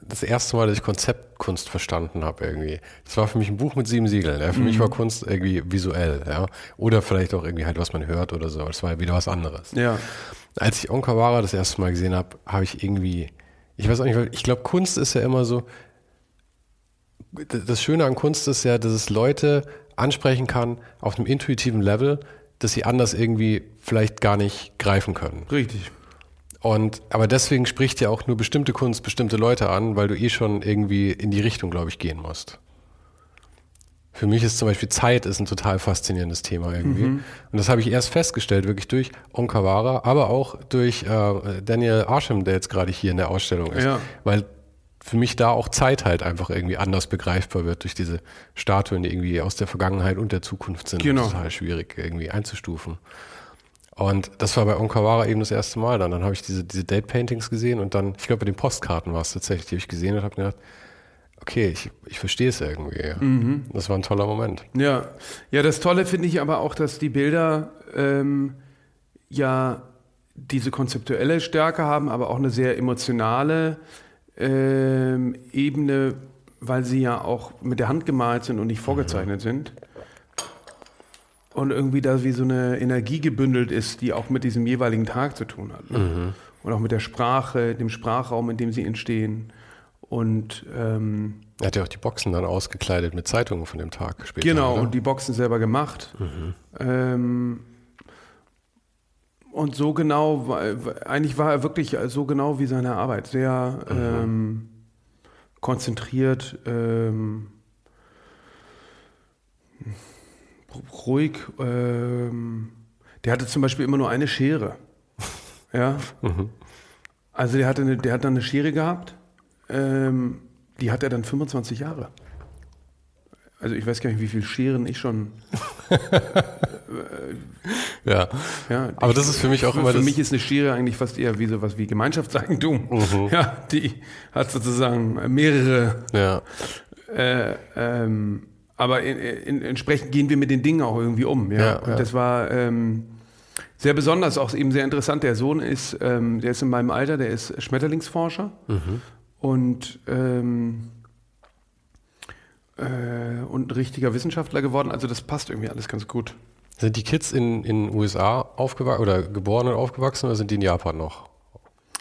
das erste Mal, dass ich Konzeptkunst verstanden habe irgendwie. Das war für mich ein Buch mit sieben Siegeln. Ja. Für mich war Kunst irgendwie visuell, ja. Oder vielleicht auch irgendwie halt, was man hört oder so. Das war wieder was anderes. Ja. Als ich Onkawara das erste Mal gesehen habe, habe ich irgendwie, ich weiß auch nicht, ich glaube, Kunst ist ja immer so, das Schöne an Kunst ist ja, dass es Leute ansprechen kann auf einem intuitiven Level, dass sie anders irgendwie vielleicht gar nicht greifen können. Richtig. Und, aber deswegen spricht ja auch nur bestimmte Kunst bestimmte Leute an, weil du eh schon irgendwie in die Richtung, glaube ich, gehen musst. Für mich ist zum Beispiel Zeit ist ein total faszinierendes Thema irgendwie. Und das habe ich erst festgestellt, wirklich durch Onkawara, aber auch durch äh, Daniel Arsham, der jetzt gerade hier in der Ausstellung ist. Ja. Weil für mich da auch Zeit halt einfach irgendwie anders begreifbar wird durch diese Statuen, die irgendwie aus der Vergangenheit und der Zukunft sind. Genau. Total schwierig irgendwie einzustufen. Und das war bei Onkawara eben das erste Mal dann. Dann habe ich diese, diese Date-Paintings gesehen und dann, ich glaube, bei den Postkarten war es tatsächlich, die habe ich gesehen und habe gedacht, okay, ich, ich verstehe es irgendwie. Ja. Das war ein toller Moment. Ja, ja, das Tolle finde ich aber auch, dass die Bilder ähm, ja diese konzeptuelle Stärke haben, aber auch eine sehr emotionale ähm, Ebene, weil sie ja auch mit der Hand gemalt sind und nicht vorgezeichnet sind. Und irgendwie da wie so eine Energie gebündelt ist, die auch mit diesem jeweiligen Tag zu tun hat. Ne? Und auch mit der Sprache, dem Sprachraum, in dem sie entstehen. Und ähm, Er hat ja auch die Boxen dann ausgekleidet mit Zeitungen von dem Tag später. Genau, oder? und die Boxen selber gemacht. Ähm, und so genau, eigentlich war er wirklich so genau wie seine Arbeit, sehr ähm, konzentriert, ähm, ruhig. Ähm, der hatte zum Beispiel immer nur eine Schere. Ja. Also der hatte, eine, der hat dann eine Schere gehabt, ähm, die hat er dann 25 Jahre. Also ich weiß gar nicht, wie viele Scheren ich schon. ja. Ja, Aber das ist für mich auch für, immer für mich ist eine Schere eigentlich fast eher wie sowas wie Gemeinschaftseigentum. Mhm. Ja, die hat sozusagen mehrere. ja. Äh, ähm, aber in, in, entsprechend gehen wir mit den Dingen auch irgendwie um. Ja, Ja, und ja. das war ähm, sehr besonders, auch eben sehr interessant. Der Sohn ist, ähm, der ist in meinem Alter, der ist Schmetterlingsforscher Mhm. und ähm, äh, und ein richtiger Wissenschaftler geworden. Also das passt irgendwie alles ganz gut. Sind die Kids in den USA aufgewachsen oder geboren und aufgewachsen oder sind die in Japan noch?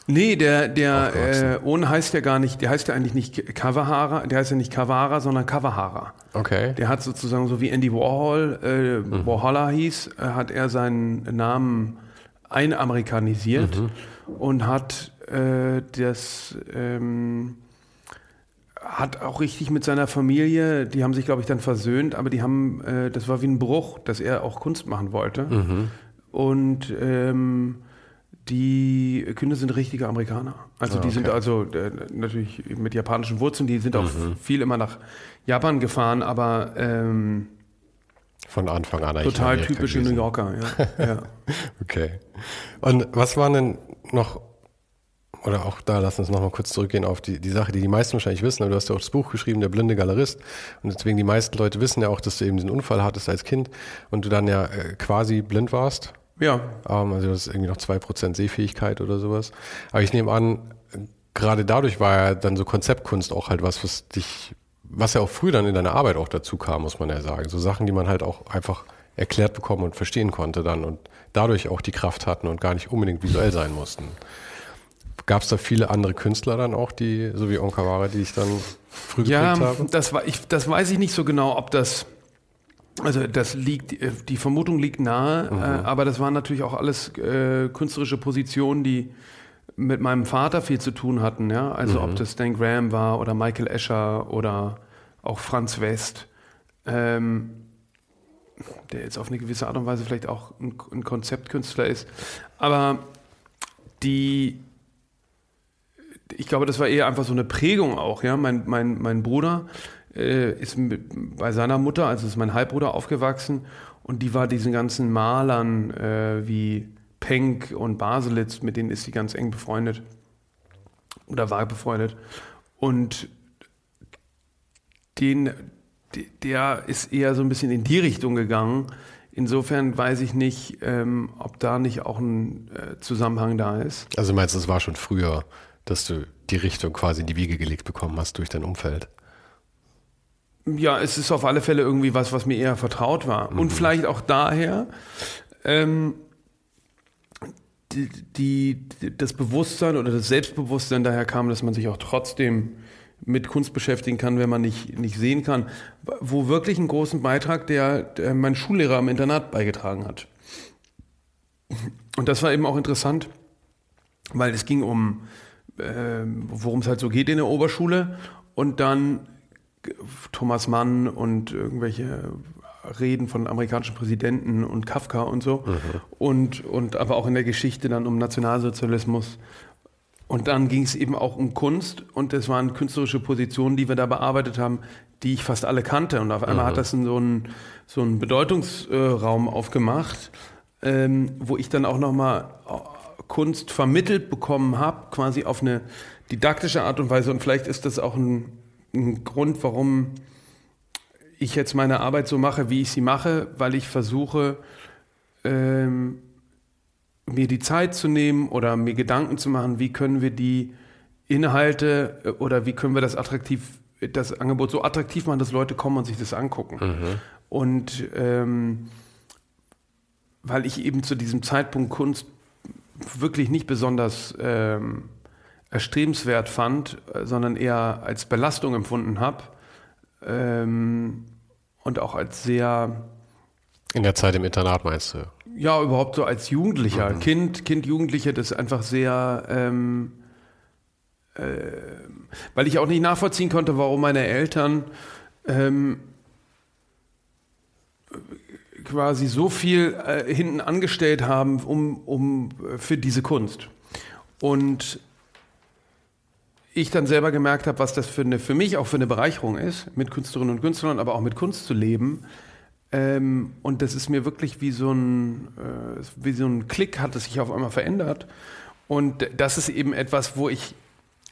Nee, der, der äh, Ohn heißt ja gar nicht, der heißt ja eigentlich nicht Kawahara, der heißt ja nicht Kawahara, sondern Kawahara. Okay. Der hat sozusagen so wie Andy Warhol, äh, mhm. Warhola hieß, äh, hat er seinen Namen einamerikanisiert mhm. und hat äh, das ähm, hat auch richtig mit seiner Familie, die haben sich, glaube ich, dann versöhnt, aber die haben, äh, das war wie ein Bruch, dass er auch Kunst machen wollte. Mhm. Und ähm, die Kinder sind richtige Amerikaner. Also ah, die sind also äh, natürlich mit japanischen Wurzeln, die sind auch mhm. viel immer nach Japan gefahren, aber ähm, von Anfang an eigentlich. Total typische New Yorker, ja. ja. okay. Und was waren denn noch oder auch da, lass uns nochmal kurz zurückgehen auf die, die Sache, die die meisten wahrscheinlich wissen, aber du hast ja auch das Buch geschrieben, Der blinde Galerist. Und deswegen die meisten Leute wissen ja auch, dass du eben diesen Unfall hattest als Kind und du dann ja äh, quasi blind warst. Ja. Also das ist irgendwie noch zwei Prozent Sehfähigkeit oder sowas. Aber ich nehme an, gerade dadurch war ja dann so Konzeptkunst auch halt was, was dich, was ja auch früh dann in deiner Arbeit auch dazu kam, muss man ja sagen. So Sachen, die man halt auch einfach erklärt bekommen und verstehen konnte dann und dadurch auch die Kraft hatten und gar nicht unbedingt visuell sein mussten. Gab es da viele andere Künstler dann auch, die, so wie Onkawara, die ich dann früh ja, geprägt habe? Das, war, ich, das weiß ich nicht so genau, ob das, also das liegt, äh, die Vermutung liegt nahe, mhm. äh, aber das waren natürlich auch alles äh, künstlerische Positionen, die mit meinem Vater viel zu tun hatten, ja. Also mhm. ob das Dan Graham war oder Michael Escher oder auch Franz West, ähm, der jetzt auf eine gewisse Art und Weise vielleicht auch ein, ein Konzeptkünstler ist. Aber die ich glaube, das war eher einfach so eine Prägung auch. Ja? Mein, mein, mein Bruder äh, ist bei seiner Mutter, also ist mein Halbbruder, aufgewachsen und die war diesen ganzen Malern äh, wie Penck und Baselitz, mit denen ist sie ganz eng befreundet oder war befreundet. Und den, der ist eher so ein bisschen in die Richtung gegangen. Insofern weiß ich nicht, ähm, ob da nicht auch ein äh, Zusammenhang da ist. Also meinst du, es war schon früher dass du die Richtung quasi in die Wiege gelegt bekommen hast durch dein Umfeld. Ja, es ist auf alle Fälle irgendwie was, was mir eher vertraut war. Mhm. Und vielleicht auch daher, ähm, die, die, das Bewusstsein oder das Selbstbewusstsein daher kam, dass man sich auch trotzdem mit Kunst beschäftigen kann, wenn man nicht, nicht sehen kann, wo wirklich einen großen Beitrag der, der mein Schullehrer im Internat beigetragen hat. Und das war eben auch interessant, weil es ging um äh, worum es halt so geht in der Oberschule. Und dann Thomas Mann und irgendwelche Reden von amerikanischen Präsidenten und Kafka und so. Mhm. Und, und aber auch in der Geschichte dann um Nationalsozialismus. Und dann ging es eben auch um Kunst und es waren künstlerische Positionen, die wir da bearbeitet haben, die ich fast alle kannte. Und auf einmal mhm. hat das in so einen, so einen Bedeutungsraum aufgemacht, ähm, wo ich dann auch nochmal Kunst vermittelt bekommen habe, quasi auf eine didaktische Art und Weise. Und vielleicht ist das auch ein, ein Grund, warum ich jetzt meine Arbeit so mache, wie ich sie mache, weil ich versuche, ähm, mir die Zeit zu nehmen oder mir Gedanken zu machen, wie können wir die Inhalte äh, oder wie können wir das attraktiv, das Angebot so attraktiv machen, dass Leute kommen und sich das angucken. Mhm. Und ähm, weil ich eben zu diesem Zeitpunkt Kunst wirklich nicht besonders ähm, erstrebenswert fand, sondern eher als Belastung empfunden habe ähm, und auch als sehr... In der Zeit im Internat meinst du? Ja, überhaupt so als Jugendlicher, mhm. Kind, Kind, Jugendliche, das einfach sehr... Ähm, äh, weil ich auch nicht nachvollziehen konnte, warum meine Eltern ähm, quasi so viel äh, hinten angestellt haben, um, um äh, für diese Kunst. Und ich dann selber gemerkt habe, was das für, eine, für mich auch für eine Bereicherung ist, mit Künstlerinnen und Künstlern, aber auch mit Kunst zu leben. Ähm, und das ist mir wirklich wie so ein, äh, wie so ein Klick hat es sich auf einmal verändert. Und das ist eben etwas, wo ich,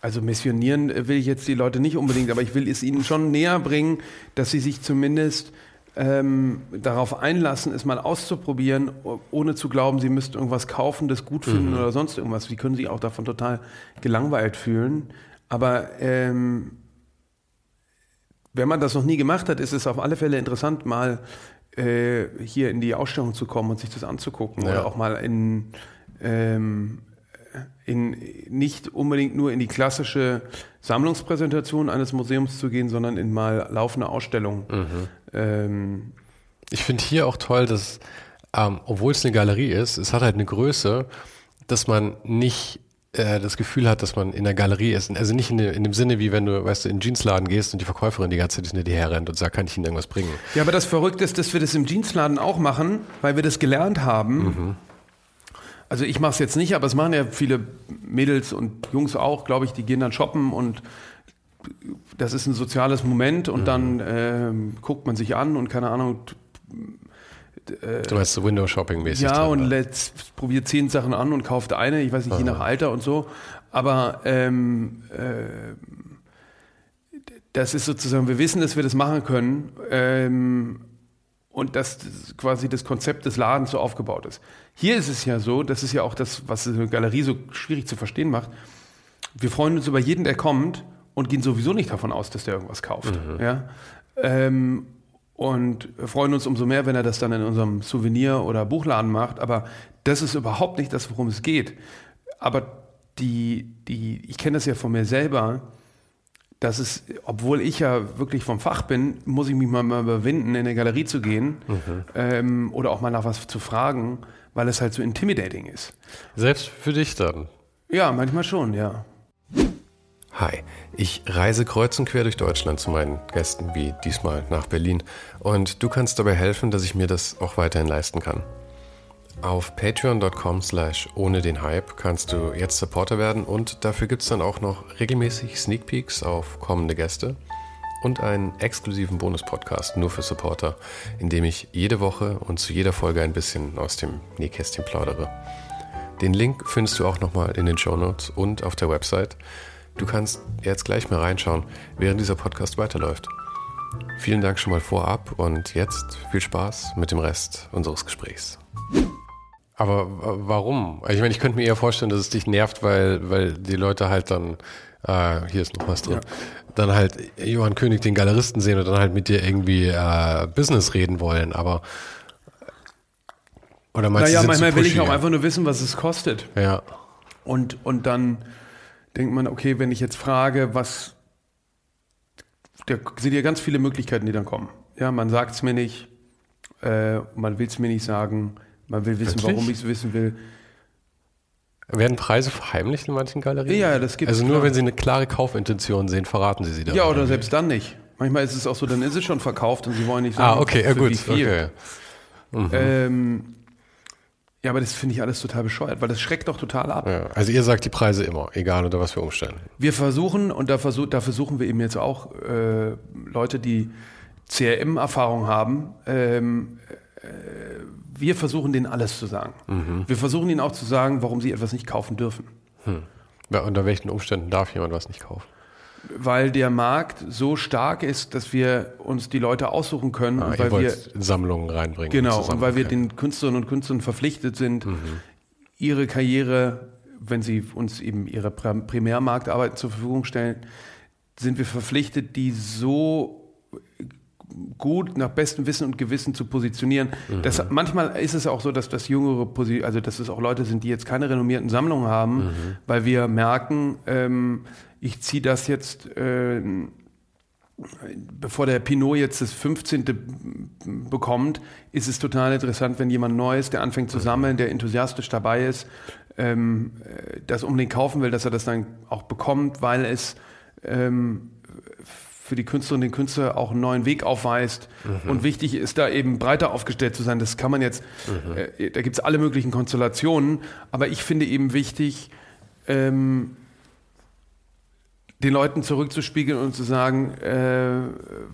also missionieren will ich jetzt die Leute nicht unbedingt, aber ich will es ihnen schon näher bringen, dass sie sich zumindest ähm, darauf einlassen, es mal auszuprobieren, ohne zu glauben, sie müssten irgendwas kaufen, das gut finden mhm. oder sonst irgendwas. Sie können sich auch davon total gelangweilt fühlen. Aber ähm, wenn man das noch nie gemacht hat, ist es auf alle Fälle interessant, mal äh, hier in die Ausstellung zu kommen und sich das anzugucken. Ja. Oder auch mal in, ähm, in nicht unbedingt nur in die klassische Sammlungspräsentation eines Museums zu gehen, sondern in mal laufende Ausstellungen. Ähm, Ich finde hier auch toll, dass, ähm, obwohl es eine Galerie ist, es hat halt eine Größe, dass man nicht äh, das Gefühl hat, dass man in der Galerie ist. Also nicht in, de, in dem Sinne, wie wenn du, weißt du, in den Jeansladen gehst und die Verkäuferin die ganze Zeit hinter dir herrennt und sagt, kann ich Ihnen irgendwas bringen? Ja, aber das Verrückte ist, dass wir das im Jeansladen auch machen, weil wir das gelernt haben. Also ich mache es jetzt nicht, aber es machen ja viele Mädels und Jungs auch, glaube ich, die gehen dann shoppen und das ist ein soziales Moment und dann ähm, guckt man sich an und keine Ahnung, Du meinst so Window-Shopping-mäßig. ja drin, und oder? letzt probiert zehn Sachen an und kauft eine, ich weiß nicht, je nach Alter und so. Aber ähm, äh, das ist sozusagen, wir wissen, dass wir das machen können ähm, und dass das quasi das Konzept des Ladens so aufgebaut ist. Hier ist es ja so, das ist ja auch das, was eine Galerie so schwierig zu verstehen macht. Wir freuen uns über jeden, der kommt und gehen sowieso nicht davon aus, dass der irgendwas kauft. Ja? Ähm, und freuen uns umso mehr, wenn er das dann in unserem Souvenir- oder Buchladen macht. Aber das ist überhaupt nicht das, worum es geht. Aber die, die, ich kenne das ja von mir selber, dass es, obwohl ich ja wirklich vom Fach bin, muss ich mich mal, mal überwinden, in eine Galerie zu gehen ähm, oder auch mal nach was zu fragen, weil es halt so intimidating ist. Selbst für dich dann. Ja, manchmal schon, ja. Hi, ich reise kreuz und quer durch Deutschland zu meinen Gästen, wie diesmal nach Berlin. Und du kannst dabei helfen, dass ich mir das auch weiterhin leisten kann. Auf patreon.com slash ohne den Hype kannst du jetzt Supporter werden und dafür gibt es dann auch noch regelmäßig Sneak Peeks auf kommende Gäste und einen exklusiven Bonus-Podcast nur für Supporter, in dem ich jede Woche und zu jeder Folge ein bisschen aus dem Nähkästchen plaudere. Den Link findest du auch nochmal in den Shownotes und auf der Website. Du kannst jetzt gleich mal reinschauen, während dieser Podcast weiterläuft. Vielen Dank schon mal vorab und jetzt viel Spaß mit dem Rest unseres Gesprächs. Aber wa- warum? Ich meine, ich könnte mir eher vorstellen, dass es dich nervt, weil, weil die Leute halt dann, äh, hier ist noch was drin, dann halt Johann König, den Galeristen sehen und dann halt mit dir irgendwie äh, Business reden wollen. Aber oder meinst du, Naja, manchmal will ich auch einfach nur wissen, was es kostet. Ja. Und, und dann denkt man, okay, wenn ich jetzt frage, was, da sind ja ganz viele Möglichkeiten, die dann kommen. Ja, man sagt es mir nicht, äh, man will es mir nicht sagen, man will wissen, Wirklich? warum ich es wissen will. Werden Preise verheimlicht in manchen Galerien? Ja, das gibt's, Also nur klar. wenn Sie eine klare Kaufintention sehen, verraten Sie sie dann. Ja, oder selbst dann nicht. Manchmal ist es auch so, dann ist es schon verkauft und sie wollen nicht Ah, sagen, okay, ja, gut. wie viel. Okay. Ähm, ja, aber das finde ich alles total bescheuert, weil das schreckt doch total ab. Ja. Also ihr sagt die Preise immer, egal unter was für Umständen. Wir versuchen, und da, versuch, da versuchen wir eben jetzt auch äh, Leute, die CRM-Erfahrung haben, ähm, äh, wir versuchen denen alles zu sagen. Wir versuchen ihnen auch zu sagen, warum sie etwas nicht kaufen dürfen. Ja, unter welchen Umständen darf jemand was nicht kaufen? Weil der Markt so stark ist, dass wir uns die Leute aussuchen können Ah, und weil wir Sammlungen reinbringen. Genau, und weil wir den Künstlerinnen und Künstlern verpflichtet sind, ihre Karriere, wenn sie uns eben ihre Prim- Primärmarktarbeiten zur Verfügung stellen, sind wir verpflichtet, die so gut nach bestem Wissen und Gewissen zu positionieren. Das, manchmal ist es auch so, dass das jüngere, also dass es auch Leute sind, die jetzt keine renommierten Sammlungen haben, weil wir merken, ähm, ich ziehe das jetzt äh, bevor der Pinot jetzt das 15. bekommt, ist es total interessant, wenn jemand Neues, der anfängt zu sammeln, der enthusiastisch dabei ist, ähm, äh, das unbedingt kaufen will, dass er das dann auch bekommt, weil es ähm, für die Künstlerinnen und den Künstler auch einen neuen Weg aufweist. Und wichtig ist da eben breiter aufgestellt zu sein. Das kann man jetzt, äh, da gibt es alle möglichen Konstellationen, aber ich finde eben wichtig, ähm, den Leuten zurückzuspiegeln und zu sagen, äh,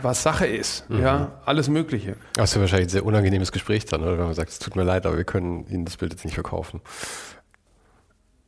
was Sache ist. Ja, alles Mögliche. Das ist ja wahrscheinlich ein sehr unangenehmes Gespräch dann, oder wenn man sagt, es tut mir leid, aber wir können Ihnen das Bild jetzt nicht verkaufen.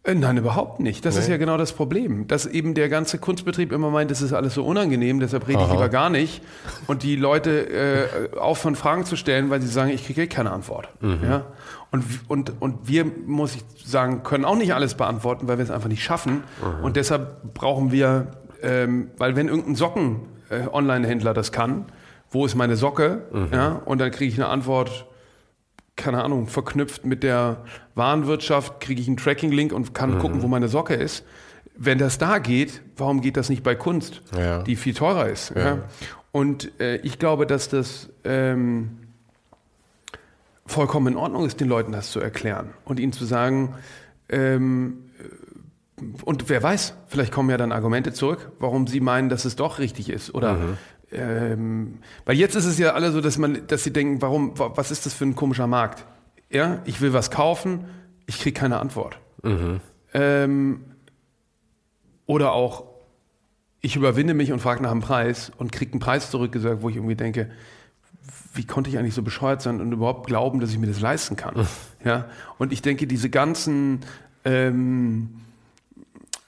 Äh, Nein, überhaupt nicht. Das ist Nee. ja genau das Problem. Dass eben der ganze Kunstbetrieb immer meint, das ist alles so unangenehm, deshalb rede ich Aha. lieber gar nicht. Und die Leute äh, aufhören, Fragen zu stellen, weil sie sagen, ich kriege keine Antwort. Ja? Und, und, und wir, muss ich sagen, können auch nicht alles beantworten, weil wir es einfach nicht schaffen. Und deshalb brauchen wir, ähm, weil wenn irgendein Socken äh, Online-Händler das kann. Wo ist meine Socke? Mhm. Ja, und dann kriege ich eine Antwort, keine Ahnung, verknüpft mit der Warenwirtschaft, kriege ich einen Tracking-Link und kann gucken, wo meine Socke ist. Wenn das da geht, warum geht das nicht bei Kunst, Ja. die viel teurer ist? Ja. Und äh, ich glaube, dass das ähm, vollkommen in Ordnung ist, den Leuten das zu erklären und ihnen zu sagen, ähm, und wer weiß, vielleicht kommen ja dann Argumente zurück, warum sie meinen, dass es doch richtig ist. Oder ähm, weil jetzt ist es ja alle so, dass man, dass sie denken, warum, wa- was ist das für ein komischer Markt? Ja, ich will was kaufen, ich kriege keine Antwort. Ähm, oder auch, ich überwinde mich und frage nach einem Preis und kriege einen Preis zurückgesagt, wo ich irgendwie denke, wie konnte ich eigentlich so bescheuert sein und überhaupt glauben, dass ich mir das leisten kann? ja, und ich denke, diese ganzen, ähm,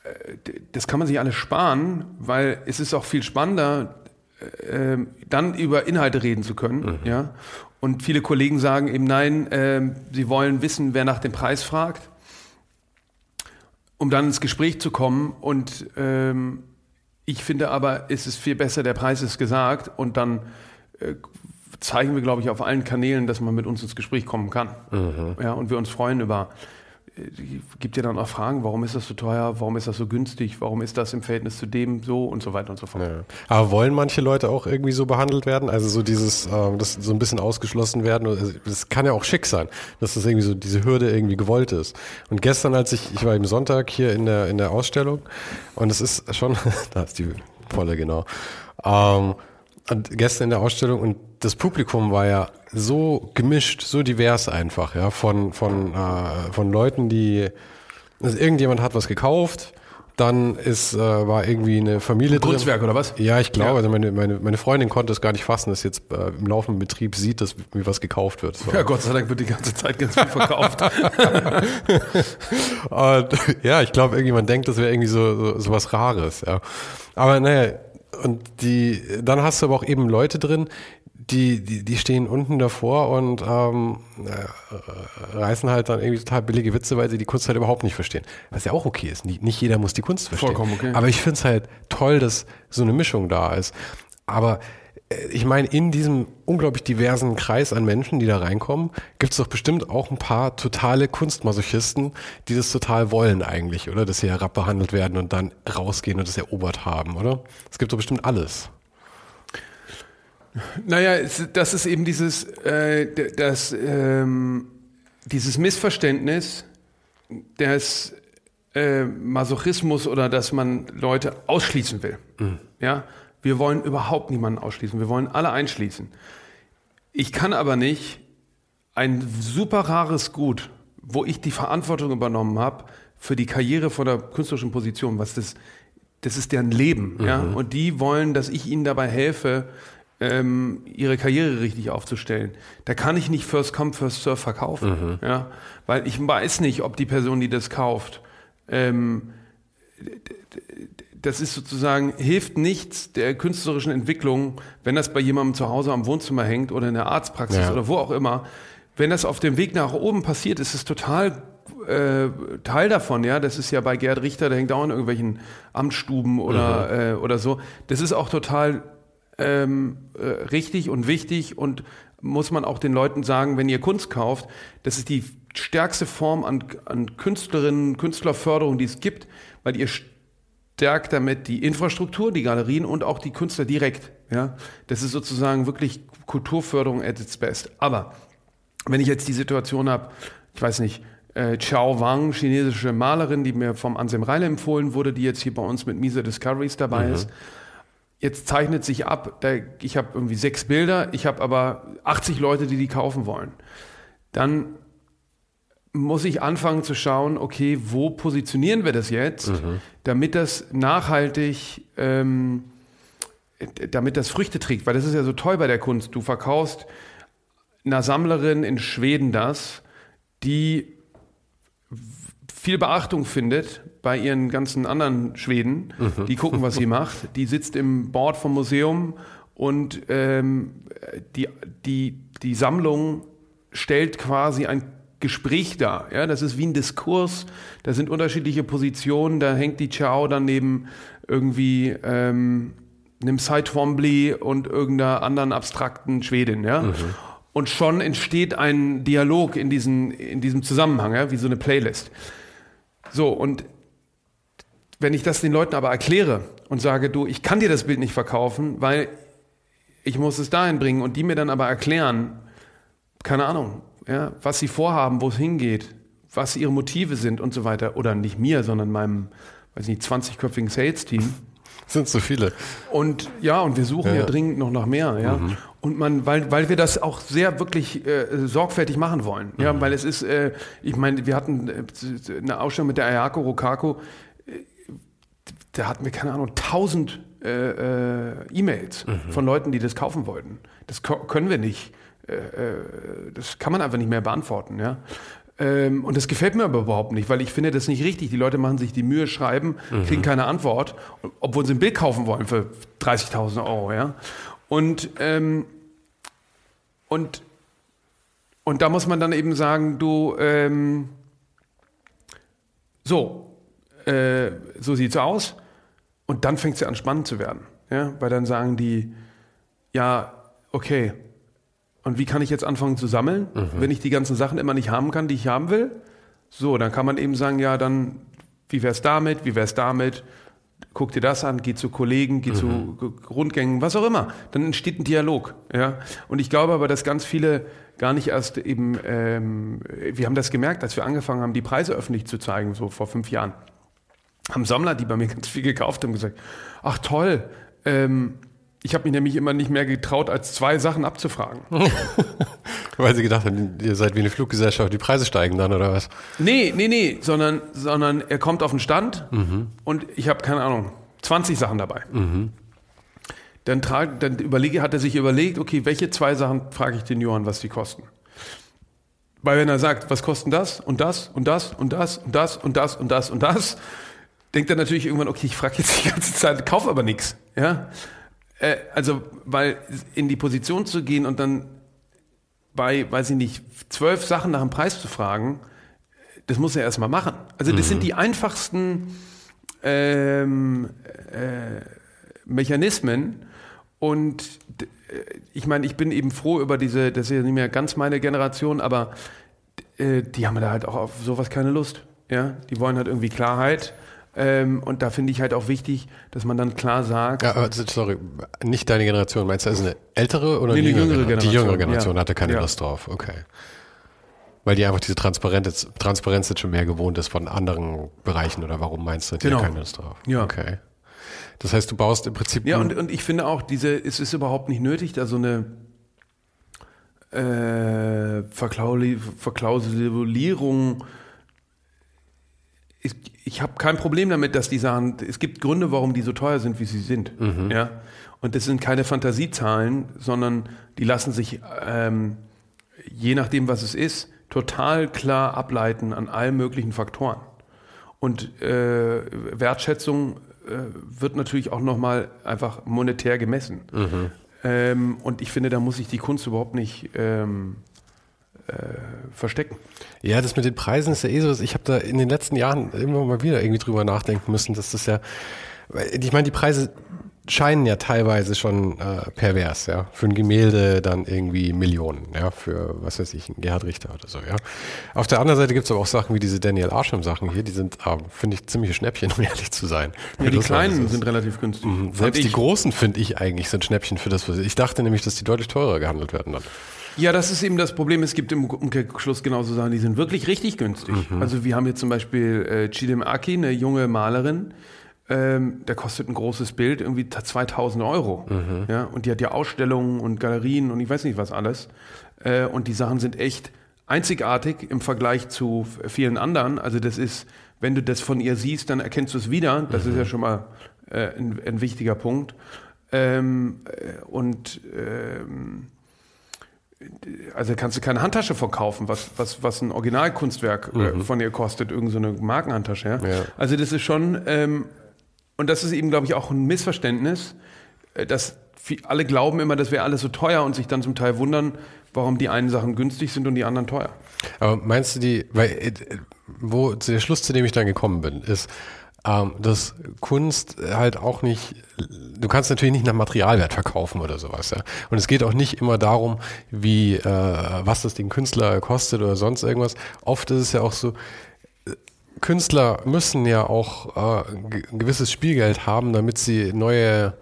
äh, das kann man sich alles sparen, weil es ist auch viel spannender, äh, ähm, dann über Inhalte reden zu können. Ja, und viele Kollegen sagen eben nein, ähm, sie wollen wissen, wer nach dem Preis fragt, um dann ins Gespräch zu kommen und ähm, ich finde aber, es ist viel besser, der Preis ist gesagt und dann äh, zeigen wir, glaube ich, auf allen Kanälen, dass man mit uns ins Gespräch kommen kann. Ja, und wir uns freuen über, äh, gibt ja dann auch Fragen, warum ist das so teuer, warum ist das so günstig, warum ist das im Verhältnis zu dem so und so weiter und so fort. Ja. Aber wollen manche Leute auch irgendwie so behandelt werden? Also so dieses, ähm, das so ein bisschen ausgeschlossen werden. Also Das kann ja auch schick sein, dass das irgendwie so diese Hürde irgendwie gewollt ist. Und gestern, als ich, ich war eben Sonntag hier in der in der Ausstellung und es ist schon, da ist die volle genau. Ähm, und gestern in der Ausstellung und das Publikum war ja so gemischt, so divers einfach, ja, von von äh, von Leuten, die also irgendjemand hat was gekauft, dann ist äh, war irgendwie eine Familie drin. Kunstwerk oder was? Ja, ich glaube, Ja. also meine, meine, meine Freundin konnte es gar nicht fassen, dass jetzt äh, im laufenden Betrieb sieht, dass mir was gekauft wird. So. Ja, Gott sei Dank wird die ganze Zeit ganz viel verkauft. Und, ja, ich glaube, irgendjemand denkt, das wäre irgendwie so, so, so was Rares. Ja. Aber naja, und die, dann hast du aber auch eben Leute drin, die, die, die stehen unten davor und ähm, äh, reißen halt dann irgendwie total billige Witze, weil sie die Kunst halt überhaupt nicht verstehen. Was ja auch okay ist. Nicht, nicht jeder muss die Kunst verstehen. Vollkommen okay. Aber ich finde es halt toll, dass so eine Mischung da ist. Aber äh, ich meine, in diesem unglaublich diversen Kreis an Menschen, die da reinkommen, gibt es doch bestimmt auch ein paar totale Kunstmasochisten, die das total wollen eigentlich, oder? Dass sie herabbehandelt werden und dann rausgehen und das erobert haben, oder? Es gibt doch bestimmt alles. Naja, das ist eben dieses, äh, das, ähm, dieses Missverständnis des äh, Masochismus oder dass man Leute ausschließen will. Ja, wir wollen überhaupt niemanden ausschließen. Wir wollen alle einschließen. Ich kann aber nicht ein super rares Gut, wo ich die Verantwortung übernommen habe für die Karriere von der künstlerischen Position, was das, das ist deren Leben, ja, und die wollen, dass ich ihnen dabei helfe, ähm, ihre Karriere richtig aufzustellen. Da kann ich nicht First Come First Serve verkaufen, ja, weil ich weiß nicht, ob die Person, die das kauft, ähm, das ist sozusagen, hilft nichts der künstlerischen Entwicklung, wenn das bei jemandem zu Hause am Wohnzimmer hängt oder in der Arztpraxis Ja. oder wo auch immer. Wenn das auf dem Weg nach oben passiert, ist es total äh, Teil davon, ja. Das ist ja bei Gerd Richter, der hängt auch in irgendwelchen Amtsstuben oder, äh, oder so. Das ist auch total ähm, äh, richtig und wichtig und muss man auch den Leuten sagen, wenn ihr Kunst kauft, das ist die stärkste Form an, an Künstlerinnen, Künstlerförderung, die es gibt, weil ihr stärkt damit die Infrastruktur, die Galerien und auch die Künstler direkt. Ja, das ist sozusagen wirklich Kulturförderung at its best. Aber wenn ich jetzt die Situation habe, ich weiß nicht, äh, Chao Wang, chinesische Malerin, die mir vom Ansem Reile empfohlen wurde, die jetzt hier bei uns mit Misa Discoveries dabei ist. Jetzt zeichnet sich ab, ich habe irgendwie sechs Bilder, ich habe aber 80 Leute, die die kaufen wollen. Dann muss ich anfangen zu schauen, okay, wo positionieren wir das jetzt, damit das nachhaltig, ähm, damit das Früchte trägt. Weil das ist ja so toll bei der Kunst. Du verkaufst einer Sammlerin in Schweden das, die viel Beachtung findet bei ihren ganzen anderen Schweden, die gucken, was sie macht. Die sitzt im Board vom Museum und ähm, die, die, die Sammlung stellt quasi ein Gespräch dar. Ja, das ist wie ein Diskurs. Da sind unterschiedliche Positionen. Da hängt die Ciao dann neben irgendwie ähm, einem Cy Twombly und irgendeiner anderen abstrakten Schwedin, ja. Mhm. Und schon entsteht ein Dialog in, diesen, in diesem Zusammenhang, ja, wie so eine Playlist. So, und wenn ich das den Leuten aber erkläre und sage, du, ich kann dir das Bild nicht verkaufen, weil ich muss es dahin bringen und die mir dann aber erklären, keine Ahnung, ja, was sie vorhaben, wo es hingeht, was ihre Motive sind und so weiter, oder nicht mir, sondern meinem, weiß nicht, 20-köpfigen Sales-Team. Sind so viele. Und ja, und wir suchen ja, ja dringend noch nach mehr, ja. Mhm. Und man, weil, weil wir das auch sehr wirklich äh, sorgfältig machen wollen. Ja, mhm. weil es ist, äh, ich meine, wir hatten äh, eine Ausstellung mit der Ayako Rokako, da hatten wir, keine Ahnung, tausend äh, äh, E-Mails mhm. von Leuten, die das kaufen wollten. Das können wir nicht. das kann man einfach nicht mehr beantworten, ja. Ähm, und das gefällt mir aber überhaupt nicht, weil ich finde das nicht richtig. Die Leute machen sich die Mühe, schreiben, mhm. kriegen keine Antwort, obwohl sie ein Bild kaufen wollen für 30.000 Euro. Ja? Und, ähm, und, und da muss man dann eben sagen, du, ähm, so, äh, so sieht's aus. Und dann fängt es ja an spannend zu werden. Ja? Weil dann sagen die, ja, okay, und wie kann ich jetzt anfangen zu sammeln, mhm. wenn ich die ganzen Sachen immer nicht haben kann, die ich haben will? So, dann kann man eben sagen, ja, dann, wie wär's damit, wie wär's damit? Guck dir das an, geh zu Kollegen, geh mhm. zu Rundgängen, was auch immer. Dann entsteht ein Dialog. Ja? Und ich glaube aber, dass ganz viele gar nicht erst eben, ähm, wir haben das gemerkt, als wir angefangen haben, die Preise öffentlich zu zeigen, so vor fünf Jahren. Haben Sammler, die bei mir ganz viel gekauft haben, gesagt, ach toll, ähm, ich habe mich nämlich immer nicht mehr getraut, als zwei Sachen abzufragen. Weil sie gedacht haben, ihr seid wie eine Fluggesellschaft, die Preise steigen dann oder was? Nee, nee, nee, sondern, sondern er kommt auf den Stand mhm. und ich habe keine Ahnung, 20 Sachen dabei. Mhm. Dann, trag, dann überlege, hat er sich überlegt, okay, welche zwei Sachen frage ich den Johann, was die kosten? Weil wenn er sagt, was kosten das und das und das und das und das und das und das und das, denkt er natürlich irgendwann, okay, ich frage jetzt die ganze Zeit, kauf aber nichts. Ja? Äh, also, weil in die Position zu gehen und dann bei, weiß ich nicht, zwölf Sachen nach dem Preis zu fragen, das muss er erstmal machen. Also, das mhm. sind die einfachsten ähm, äh, Mechanismen. Und äh, ich meine, ich bin eben froh über diese, das ist ja nicht mehr ganz meine Generation, aber äh, die haben da halt auch auf sowas keine Lust. Ja, die wollen halt irgendwie Klarheit. Ähm, und da finde ich halt auch wichtig, dass man dann klar sagt. Ja, aber sorry, nicht deine Generation. Meinst du, das ist eine ältere oder nee, eine jüngere, jüngere Generation? Die jüngere Generation ja. hatte keine ja. Lust drauf, okay. Weil die einfach diese Transparenz, Transparenz jetzt schon mehr gewohnt ist von anderen Bereichen oder warum meinst du, die genau. keine Lust drauf? Ja. Okay. Das heißt, du baust im Prinzip. Ja, und, und ich finde auch, diese, es ist überhaupt nicht nötig, da so eine äh, Verklausulierung ich, ich habe kein Problem damit, dass die sagen, es gibt Gründe, warum die so teuer sind, wie sie sind. Mhm. Ja? Und das sind keine Fantasiezahlen, sondern die lassen sich, ähm, je nachdem, was es ist, total klar ableiten an allen möglichen Faktoren. Und äh, Wertschätzung äh, wird natürlich auch nochmal einfach monetär gemessen. Mhm. Ähm, und ich finde, da muss sich die Kunst überhaupt nicht ähm, äh, verstecken. Ja, das mit den Preisen ist ja eh so. Ich habe da in den letzten Jahren immer mal wieder irgendwie drüber nachdenken müssen, dass das ja, ich meine, die Preise scheinen ja teilweise schon äh, pervers, ja. Für ein Gemälde dann irgendwie Millionen, ja, für was weiß ich, ein Gerhard Richter oder so, ja. Auf der anderen Seite gibt es aber auch Sachen wie diese Daniel Arsham-Sachen hier, die sind, äh, finde ich, ziemliche Schnäppchen, um ehrlich zu sein. Ja, die kleinen sind relativ günstig. Mhm. Selbst die großen, finde ich eigentlich, sind Schnäppchen für das, was ich dachte nämlich, dass die deutlich teurer gehandelt werden dann. Ja, das ist eben das Problem. Es gibt im Umkehrschluss genauso Sachen, die sind wirklich richtig günstig. Mhm. Also wir haben jetzt zum Beispiel äh, Chidem Aki, eine junge Malerin, ähm, der kostet ein großes Bild irgendwie 2000 Euro. Mhm. Ja? Und die hat ja Ausstellungen und Galerien und ich weiß nicht was alles. Äh, und die Sachen sind echt einzigartig im Vergleich zu vielen anderen. Also das ist, wenn du das von ihr siehst, dann erkennst du es wieder. Das mhm. ist ja schon mal äh, ein, ein, wichtiger Punkt. Ähm, äh, und ähm, also kannst du keine Handtasche verkaufen, was, was, was ein Originalkunstwerk äh, mhm. von ihr kostet, irgendeine so Markenhandtasche. Ja? ja? Also das ist schon, ähm, und das ist eben, glaube ich, auch ein Missverständnis, äh, dass alle glauben immer, das wäre alles so teuer und sich dann zum Teil wundern, warum die einen Sachen günstig sind und die anderen teuer. Aber meinst du die, weil, äh, wo der Schluss, zu dem ich dann gekommen bin, ist, ähm, dass Kunst halt auch nicht, du kannst natürlich nicht nach Materialwert verkaufen oder sowas. Ja? Und es geht auch nicht immer darum, wie, äh, was das den Künstler kostet oder sonst irgendwas. Oft ist es ja auch so, Künstler müssen ja auch äh, ein gewisses Spielgeld haben, damit sie neue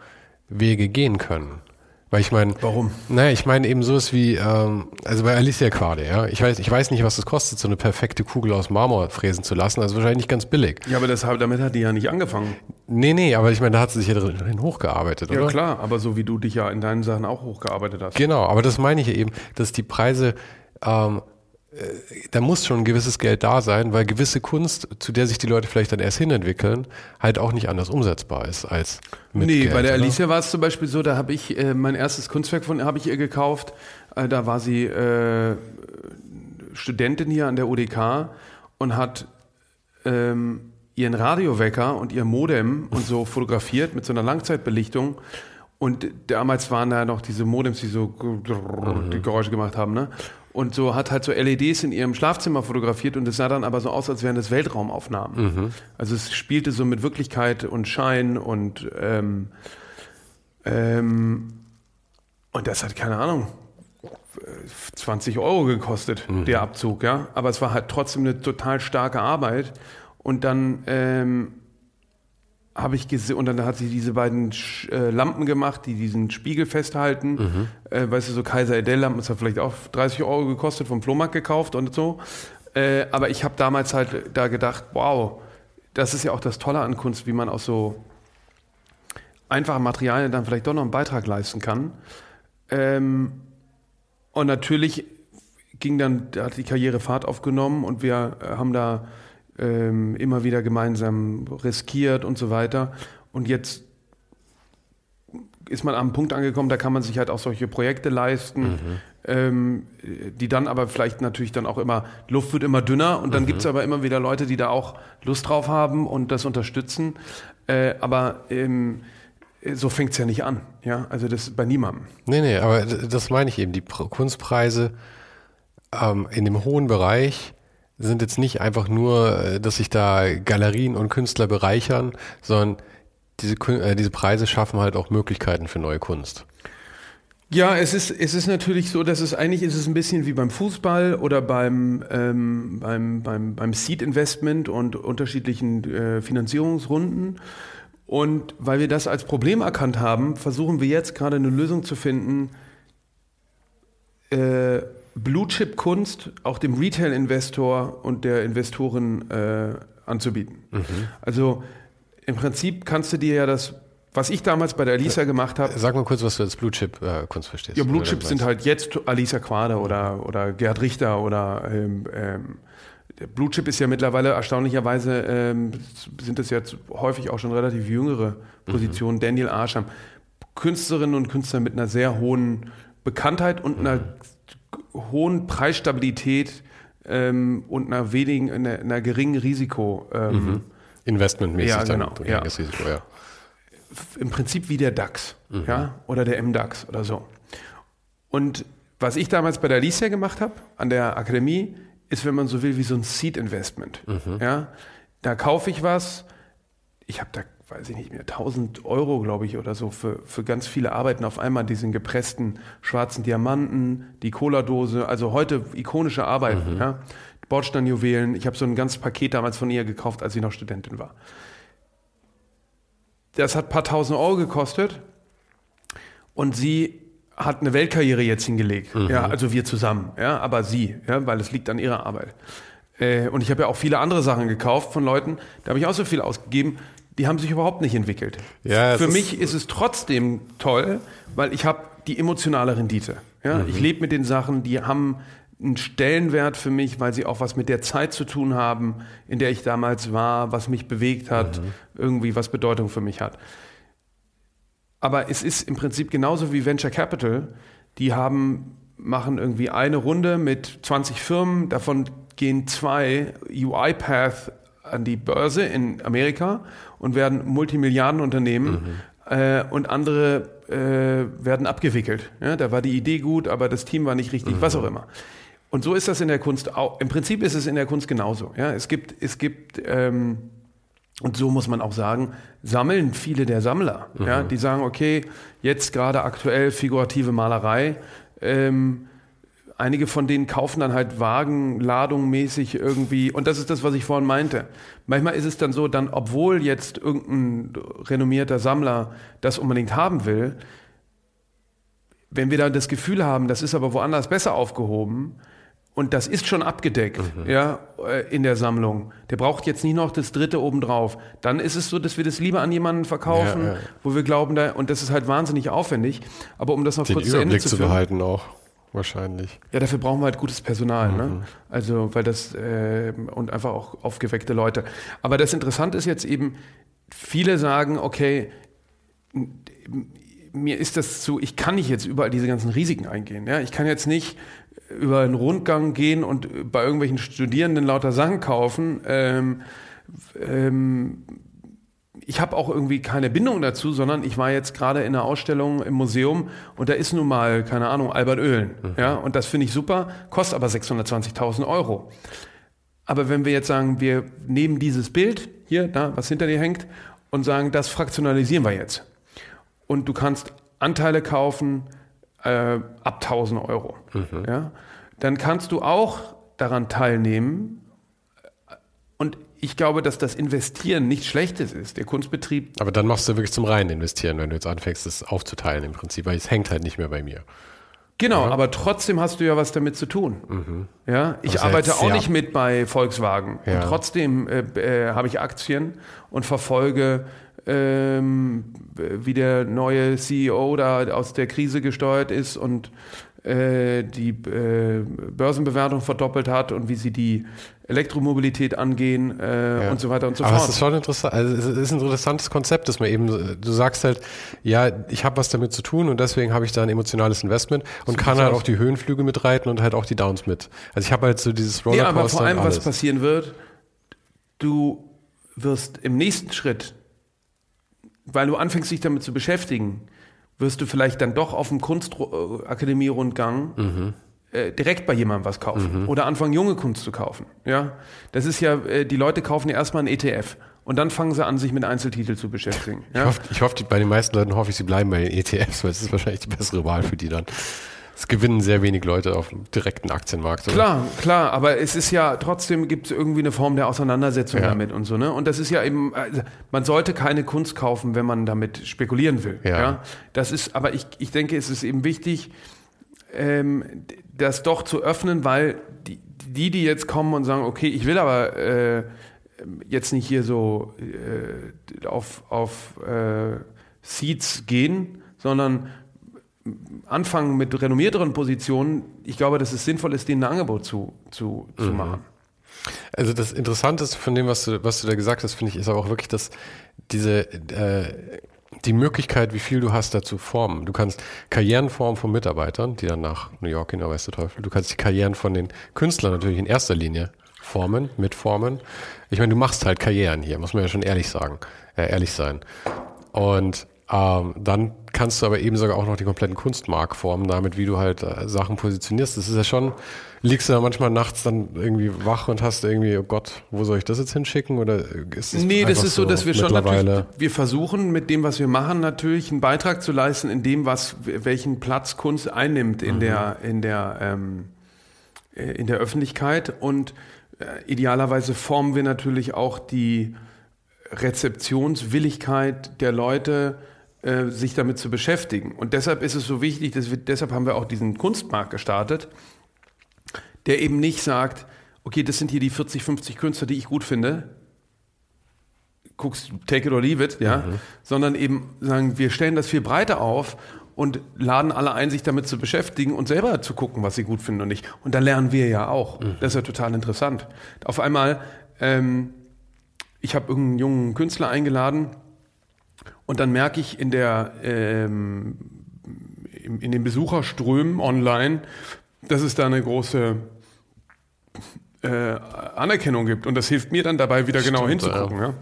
Wege gehen können. Weil ich meine. Warum? Naja, ich meine eben so ist wie, ähm, also bei Alicia Quade, ja. Ich weiß, ich weiß nicht, was es kostet, so eine perfekte Kugel aus Marmor fräsen zu lassen. Also wahrscheinlich nicht ganz billig. Ja, aber das, damit hat die ja nicht angefangen. Nee, nee, aber ich meine, da hat sie sich ja drin hochgearbeitet, oder? Ja, klar, aber so wie du dich ja in deinen Sachen auch hochgearbeitet hast. Genau, aber das meine ich eben, dass die Preise ähm, da muss schon ein gewisses Geld da sein, weil gewisse Kunst, zu der sich die Leute vielleicht dann erst hinentwickeln, halt auch nicht anders umsetzbar ist als mit Nee, Geld, bei der oder? Alicia war es zum Beispiel so, da habe ich äh, mein erstes Kunstwerk von habe ich ihr gekauft. Äh, da war sie äh, Studentin hier an der UDK und hat ähm, ihren Radiowecker und ihr Modem und so fotografiert mit so einer Langzeitbelichtung. Und damals waren da noch diese Modems, die so mhm. die Geräusche gemacht haben, ne? Und so hat halt so LEDs in ihrem Schlafzimmer fotografiert und es sah dann aber so aus, als wären das Weltraumaufnahmen. Mhm. Also es spielte so mit Wirklichkeit und Schein und ähm, ähm, und das hat keine Ahnung 20 Euro gekostet mhm. der Abzug, ja. Aber es war halt trotzdem eine total starke Arbeit und dann ähm, habe ich gesehen, und dann hat sie diese beiden äh, Lampen gemacht, die diesen Spiegel festhalten. Mhm. Äh, weißt du, so Kaiser Edell-Lampen, das hat vielleicht auch 30 Euro gekostet, vom Flohmarkt gekauft und so. Äh, aber ich habe damals halt da gedacht, wow, das ist ja auch das Tolle an Kunst, wie man aus so einfachen Materialien dann vielleicht doch noch einen Beitrag leisten kann. Ähm, und natürlich ging dann, da hat die Karriere Fahrt aufgenommen und wir äh, haben da ähm, immer wieder gemeinsam riskiert und so weiter. Und jetzt ist man am Punkt angekommen, da kann man sich halt auch solche Projekte leisten, mhm. ähm, die dann aber vielleicht natürlich dann auch immer, Luft wird immer dünner und dann mhm. gibt es aber immer wieder Leute, die da auch Lust drauf haben und das unterstützen. Äh, aber ähm, so fängt es ja nicht an, ja, also das bei niemandem. Nee, nee, aber das meine ich eben, die Kunstpreise ähm, in dem hohen Bereich sind jetzt nicht einfach nur, äh, dass sich da Galerien und Künstler bereichern, sondern diese, äh, diese Preise schaffen halt auch Möglichkeiten für neue Kunst. Ja, es ist, es ist natürlich so, dass es eigentlich ist es ein bisschen wie beim Fußball oder beim, ähm, beim, beim, beim Seed-Investment und unterschiedlichen äh, Finanzierungsrunden. Und weil wir das als Problem erkannt haben, versuchen wir jetzt gerade eine Lösung zu finden, äh, Blue-Chip-Kunst auch dem Retail-Investor und der Investorin äh, anzubieten. Mhm. Also im Prinzip kannst du dir ja das, was ich damals bei der Alisa gemacht habe. Sag mal kurz, was du als Blue-Chip-Kunst äh, verstehst. Ja, Blue-Chips sind halt jetzt Alisa Quade oder, oder Gerd Richter oder ähm, ähm, der Blue Chip ist ja mittlerweile erstaunlicherweise, ähm, sind das jetzt häufig auch schon relativ jüngere Positionen. Mhm. Daniel Arsham, Künstlerinnen und Künstler mit einer sehr hohen Bekanntheit und mhm. einer hohen Preisstabilität ähm, und einer wenigen, einer, einer geringen Risiko. Ähm, mhm. Investmentmäßig ja, genau, dann ja. Risiko, ja. Im Prinzip wie der DAX, mhm. ja, oder der MDAX oder so. Und was ich damals bei der Alicia gemacht habe, an der Akademie, ist, wenn man so will, wie so ein Seed-Investment. Mhm. Ja? Da kaufe ich was, ich habe da weiß ich nicht mehr, 1000 Euro, glaube ich, oder so für, für ganz viele Arbeiten auf einmal, diesen gepressten schwarzen Diamanten, die Cola-Dose, also heute ikonische Arbeiten, mhm. ja. Bordsteinjuwelen. Ich habe so ein ganzes Paket damals von ihr gekauft, als sie noch Studentin war. Das hat ein paar tausend Euro gekostet und sie hat eine Weltkarriere jetzt hingelegt. Mhm. Ja, also wir zusammen, ja, aber sie, ja, weil es liegt an ihrer Arbeit. Äh, und ich habe ja auch viele andere Sachen gekauft von Leuten, da habe ich auch so viel ausgegeben die haben sich überhaupt nicht entwickelt. Ja, Für mich ist es trotzdem toll, weil ich habe die emotionale Rendite. Ja? Mhm. Ich lebe mit den Sachen, die haben einen Stellenwert für mich, weil sie auch was mit der Zeit zu tun haben, in der ich damals war, was mich bewegt hat, mhm. irgendwie was Bedeutung für mich hat. Aber es ist im Prinzip genauso wie Venture Capital. Die haben, machen irgendwie eine Runde mit 20 Firmen, davon gehen zwei UiPath an die Börse in Amerika und werden Multimilliardenunternehmen mhm. äh, und andere äh, werden abgewickelt. Ja, da war die Idee gut, aber das Team war nicht richtig, mhm. was auch immer. Und so ist das in der Kunst auch. Im Prinzip ist es in der Kunst genauso. Ja, es gibt, es gibt ähm, und so muss man auch sagen, sammeln viele der Sammler. Mhm. Ja, die sagen, okay, jetzt gerade aktuell figurative Malerei. Ähm, einige von denen kaufen dann halt Wagen, ladungmäßig irgendwie. Und das ist das, was ich vorhin meinte. Manchmal ist es dann so, dann, obwohl jetzt irgendein renommierter Sammler das unbedingt haben will, wenn wir dann das Gefühl haben, das ist aber woanders besser aufgehoben, und das ist schon abgedeckt, mhm. ja, äh, in der Sammlung. Der braucht jetzt nicht noch das dritte obendrauf. Dann ist es so, dass wir das lieber an jemanden verkaufen, ja, ja. wo wir glauben, da, und das ist halt wahnsinnig aufwendig. Aber um das noch Den kurz zu Ende zu, zu behalten auch. Wahrscheinlich. Ja, dafür brauchen wir halt gutes Personal, ne? mhm. ne? Also, weil das, äh, und einfach auch aufgeweckte Leute. Aber das Interessante ist jetzt eben, viele sagen, okay, mir ist das zu, ich kann nicht jetzt überall diese ganzen Risiken eingehen. Ja? Ich kann jetzt nicht über einen Rundgang gehen und bei irgendwelchen Studierenden lauter Sachen kaufen. Ähm, ähm, ich habe auch irgendwie keine Bindung dazu, sondern ich war jetzt gerade in einer Ausstellung im Museum und da ist nun mal, keine Ahnung, Albert Oehlen. Mhm. Ja, und das finde ich super, kostet aber 620.000 Euro. Aber wenn wir jetzt sagen, wir nehmen dieses Bild hier, da, was hinter dir hängt, und sagen, das fraktionalisieren wir jetzt. Und du kannst Anteile kaufen, äh, ab 1000 Euro. Mhm. Ja? Dann kannst du auch daran teilnehmen. Und ich glaube, dass das Investieren nichts Schlechtes ist. Der Kunstbetrieb. Aber dann machst du wirklich zum reinen Investieren, wenn du jetzt anfängst, das aufzuteilen im Prinzip, weil es hängt halt nicht mehr bei mir. Genau, ja. aber trotzdem hast du ja was damit zu tun. Mhm. Ja, ich arbeite auch nicht mit bei Volkswagen. Ja. Und trotzdem äh, äh, habe ich Aktien und verfolge ähm, wie der neue CEO da aus der Krise gesteuert ist und die äh, Börsenbewertung verdoppelt hat und wie sie die Elektromobilität angehen äh, ja. und so weiter und so Aber fort. es ist schon interessant, also es ist ein interessantes Konzept, dass man eben, du sagst halt, ja, ich habe was damit zu tun und deswegen habe ich da ein emotionales Investment und so kann halt auch die Höhenflüge mitreiten und halt auch die Downs mit. Also ich habe halt so dieses Rollercoaster. Nee, aber vor allem, was passieren wird, du wirst im nächsten Schritt weil du anfängst, dich damit zu beschäftigen, wirst du vielleicht dann doch auf dem Kunstakademie-Rundgang mhm. äh, direkt bei jemandem was kaufen mhm. oder anfangen, junge Kunst zu kaufen. Ja, das ist ja, äh, die Leute kaufen ja erstmal einen ETF und dann fangen sie an, sich mit Einzeltiteln zu beschäftigen. Ja? Ich hoffe, ich hoffe, bei den meisten Leuten hoffe ich, sie bleiben bei den ETFs, weil es ist wahrscheinlich die bessere Wahl für die dann es gewinnen sehr wenig Leute auf dem direkten Aktienmarkt. Oder? Klar, klar, aber es ist ja trotzdem gibt es irgendwie eine Form der Auseinandersetzung ja. damit und so, ne? Und das ist ja eben, also man sollte keine Kunst kaufen, wenn man damit spekulieren will. Ja. ja? Das ist, aber ich, ich denke, es ist eben wichtig, ähm, das doch zu öffnen, weil die, die, die jetzt kommen und sagen, okay, ich will aber äh, jetzt nicht hier so äh, auf, auf äh, Seeds gehen, sondern anfangen mit renommierteren Positionen, ich glaube, dass es sinnvoll ist, denen ein Angebot zu, zu, zu mhm. machen. Also das Interessanteste von dem, was du, was du da gesagt hast, finde ich, ist aber auch wirklich, dass diese äh, die Möglichkeit, wie viel du hast, dazu formen. Du kannst Karrieren formen von Mitarbeitern, die dann nach New York gehen, weißt du Teufel. Du kannst die Karrieren von den Künstlern natürlich in erster Linie formen, mitformen. Ich meine, du machst halt Karrieren hier, muss man ja schon ehrlich sagen, äh, ehrlich sein. Und ähm, dann kannst du aber eben sogar auch noch die kompletten Kunstmark formen, damit wie du halt äh, Sachen positionierst. Das ist ja schon, liegst du da manchmal nachts dann irgendwie wach und hast irgendwie, oh Gott, wo soll ich das jetzt hinschicken? Oder ist es Nee, das ist so, dass wir schon natürlich, wir versuchen mit dem, was wir machen, natürlich einen Beitrag zu leisten in dem, was, welchen Platz Kunst einnimmt in mhm. der, in der, ähm, äh, in der Öffentlichkeit und äh, idealerweise formen wir natürlich auch die Rezeptionswilligkeit der Leute, äh, sich damit zu beschäftigen. Und deshalb ist es so wichtig, dass wir, deshalb haben wir auch diesen Kunstmarkt gestartet, der eben nicht sagt, okay, das sind hier die 40, 50 Künstler, die ich gut finde, guckst, take it or leave it, ja, mhm. sondern eben sagen, wir stellen das viel breiter auf und laden alle ein, sich damit zu beschäftigen und selber zu gucken, was sie gut finden und nicht. Und da lernen wir ja auch. Mhm. Das ist ja total interessant. Auf einmal, ähm, ich habe irgendeinen jungen Künstler eingeladen, und dann merke ich in, der, ähm, in, in den Besucherströmen online, dass es da eine große äh, Anerkennung gibt. Und das hilft mir dann dabei, wieder genau Stimmt, genau hinzugucken. Ja.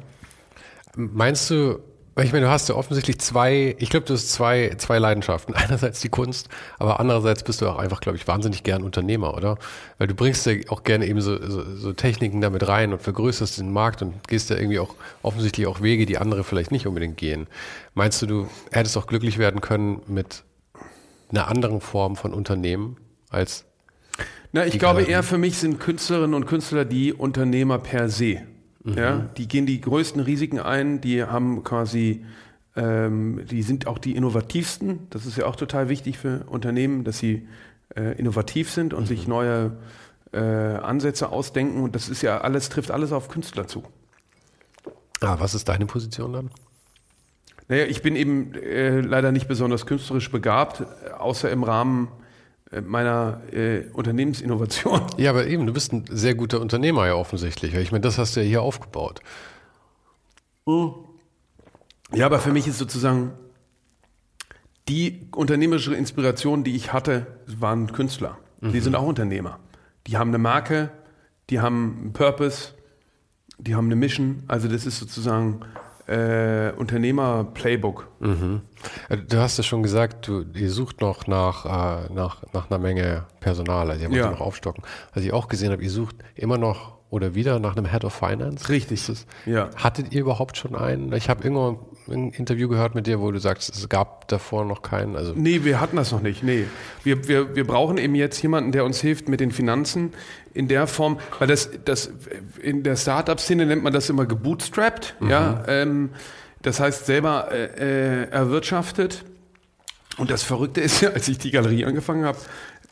Meinst du, Ich meine, du hast ja offensichtlich zwei, ich glaube, du hast zwei, zwei Leidenschaften. Einerseits die Kunst, aber andererseits bist du auch einfach, glaube ich, wahnsinnig gern Unternehmer, oder? Weil du bringst ja auch gerne eben so, so, so Techniken damit rein und vergrößerst den Markt und gehst ja irgendwie auch offensichtlich auch Wege, die andere vielleicht nicht unbedingt gehen. Meinst du, du hättest auch glücklich werden können mit einer anderen Form von Unternehmen als na, ich glaube eher für mich sind Künstlerinnen und Künstler die Unternehmer per se. Mhm. Ja, die gehen die größten Risiken ein, die haben quasi, ähm, die sind auch die innovativsten. Das ist ja auch total wichtig für Unternehmen, dass sie äh, innovativ sind und mhm. sich neue äh, Ansätze ausdenken. Und das ist ja alles, trifft alles auf Künstler zu. Ah, was ist deine Position dann? Naja, ich bin eben äh, leider nicht besonders künstlerisch begabt, außer im Rahmen äh, meiner äh, Unternehmensinnovation. Ja, aber eben, du bist ein sehr guter Unternehmer ja offensichtlich. Ich meine, das hast du ja hier aufgebaut. Ja, aber für mich ist sozusagen die unternehmerische Inspiration, die ich hatte, waren Künstler. Mhm. Die sind auch Unternehmer. Die haben eine Marke, die haben einen Purpose, die haben eine Mission. Also das ist sozusagen äh, Unternehmer-Playbook. Mhm. Äh, du hast ja schon gesagt, du, ihr sucht noch nach, äh, nach, nach einer Menge Personal, also ihr wollt ja. noch aufstocken. Was ich auch gesehen habe, ihr sucht immer noch oder wieder nach einem Head of Finance. Richtig. Das, ja. Hattet ihr überhaupt schon einen? Ich habe irgendwo ein Interview gehört mit dir, wo du sagst, es gab davor noch keinen. Also nee, wir hatten das noch nicht. Nee. Wir, wir, wir brauchen eben jetzt jemanden, der uns hilft mit den Finanzen in der Form, weil das, das in der Startup-Szene nennt man das immer gebootstrapped. Mhm. Ja, ähm, das heißt selber äh, äh, erwirtschaftet. Und das Verrückte ist ja, als ich die Galerie angefangen habe,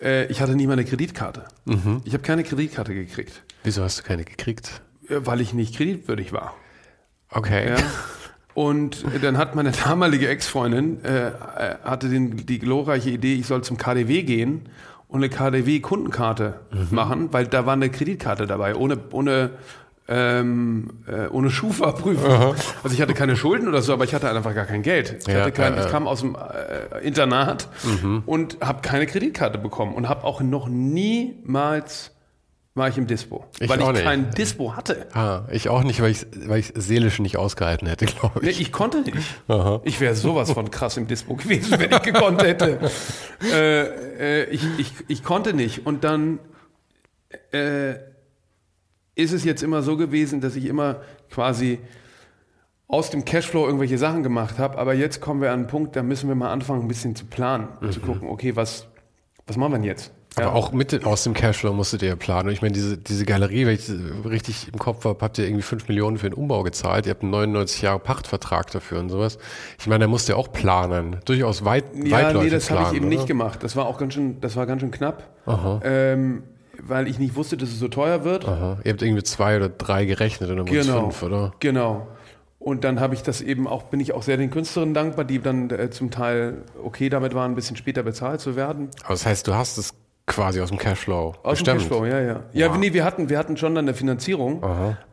äh, ich hatte nie mal eine Kreditkarte. Mhm. Ich habe keine Kreditkarte gekriegt. Wieso hast du keine gekriegt? Äh, weil ich nicht kreditwürdig war. Okay. Ja. Und dann hat meine damalige Ex-Freundin äh, äh, hatte den, die glorreiche Idee, ich soll zum KDW gehen und eine KDW-Kundenkarte mhm. machen, weil da war eine Kreditkarte dabei, ohne, ohne, ähm, äh, ohne Schufa-Prüfung. Also ich hatte keine Schulden oder so, aber ich hatte einfach gar kein Geld. Ich, ja, kein, ja. ich kam aus dem äh, Internat mhm. und habe keine Kreditkarte bekommen und habe auch noch niemals war ich im Dispo. Ich weil ich nicht. kein Dispo hatte. Ah, ich auch nicht, weil ich weil ich seelisch nicht ausgehalten hätte, glaube ich. Nee, ich konnte nicht. Aha. Ich wäre sowas von krass im Dispo gewesen, wenn ich gekonnt hätte. äh, äh, ich, ich, ich konnte nicht. Und dann äh, ist es jetzt immer so gewesen, dass ich immer quasi aus dem Cashflow irgendwelche Sachen gemacht habe. Aber jetzt kommen wir an einen Punkt, da müssen wir mal anfangen, ein bisschen zu planen. Mhm. Zu gucken, okay, was, was machen wir denn jetzt? Aber ja. auch mit aus dem Cashflow musstet ihr planen. Ich meine, diese, diese Galerie, wenn ich richtig im Kopf habe, habt ihr irgendwie 5 Millionen für den Umbau gezahlt. Ihr habt einen 99 Jahre Pachtvertrag dafür und sowas. Ich meine, da musst ihr auch planen. Durchaus weit, ja, nee, das habe ich eben oder? nicht gemacht. Das war auch ganz schön, das war ganz schön knapp. Ähm, weil ich nicht wusste, dass es so teuer wird. Aha. Ihr habt irgendwie zwei oder drei gerechnet und dann genau, fünf, oder? Genau. Und dann habe ich das eben auch, bin ich auch sehr den Künstlerinnen dankbar, die dann äh, zum Teil okay damit waren, ein bisschen später bezahlt zu werden. Aber das heißt, du hast es Quasi aus dem Cashflow. Aus bestimmt. dem Cashflow, ja, ja. Ja, wow. nee, wir hatten, wir hatten schon dann eine Finanzierung,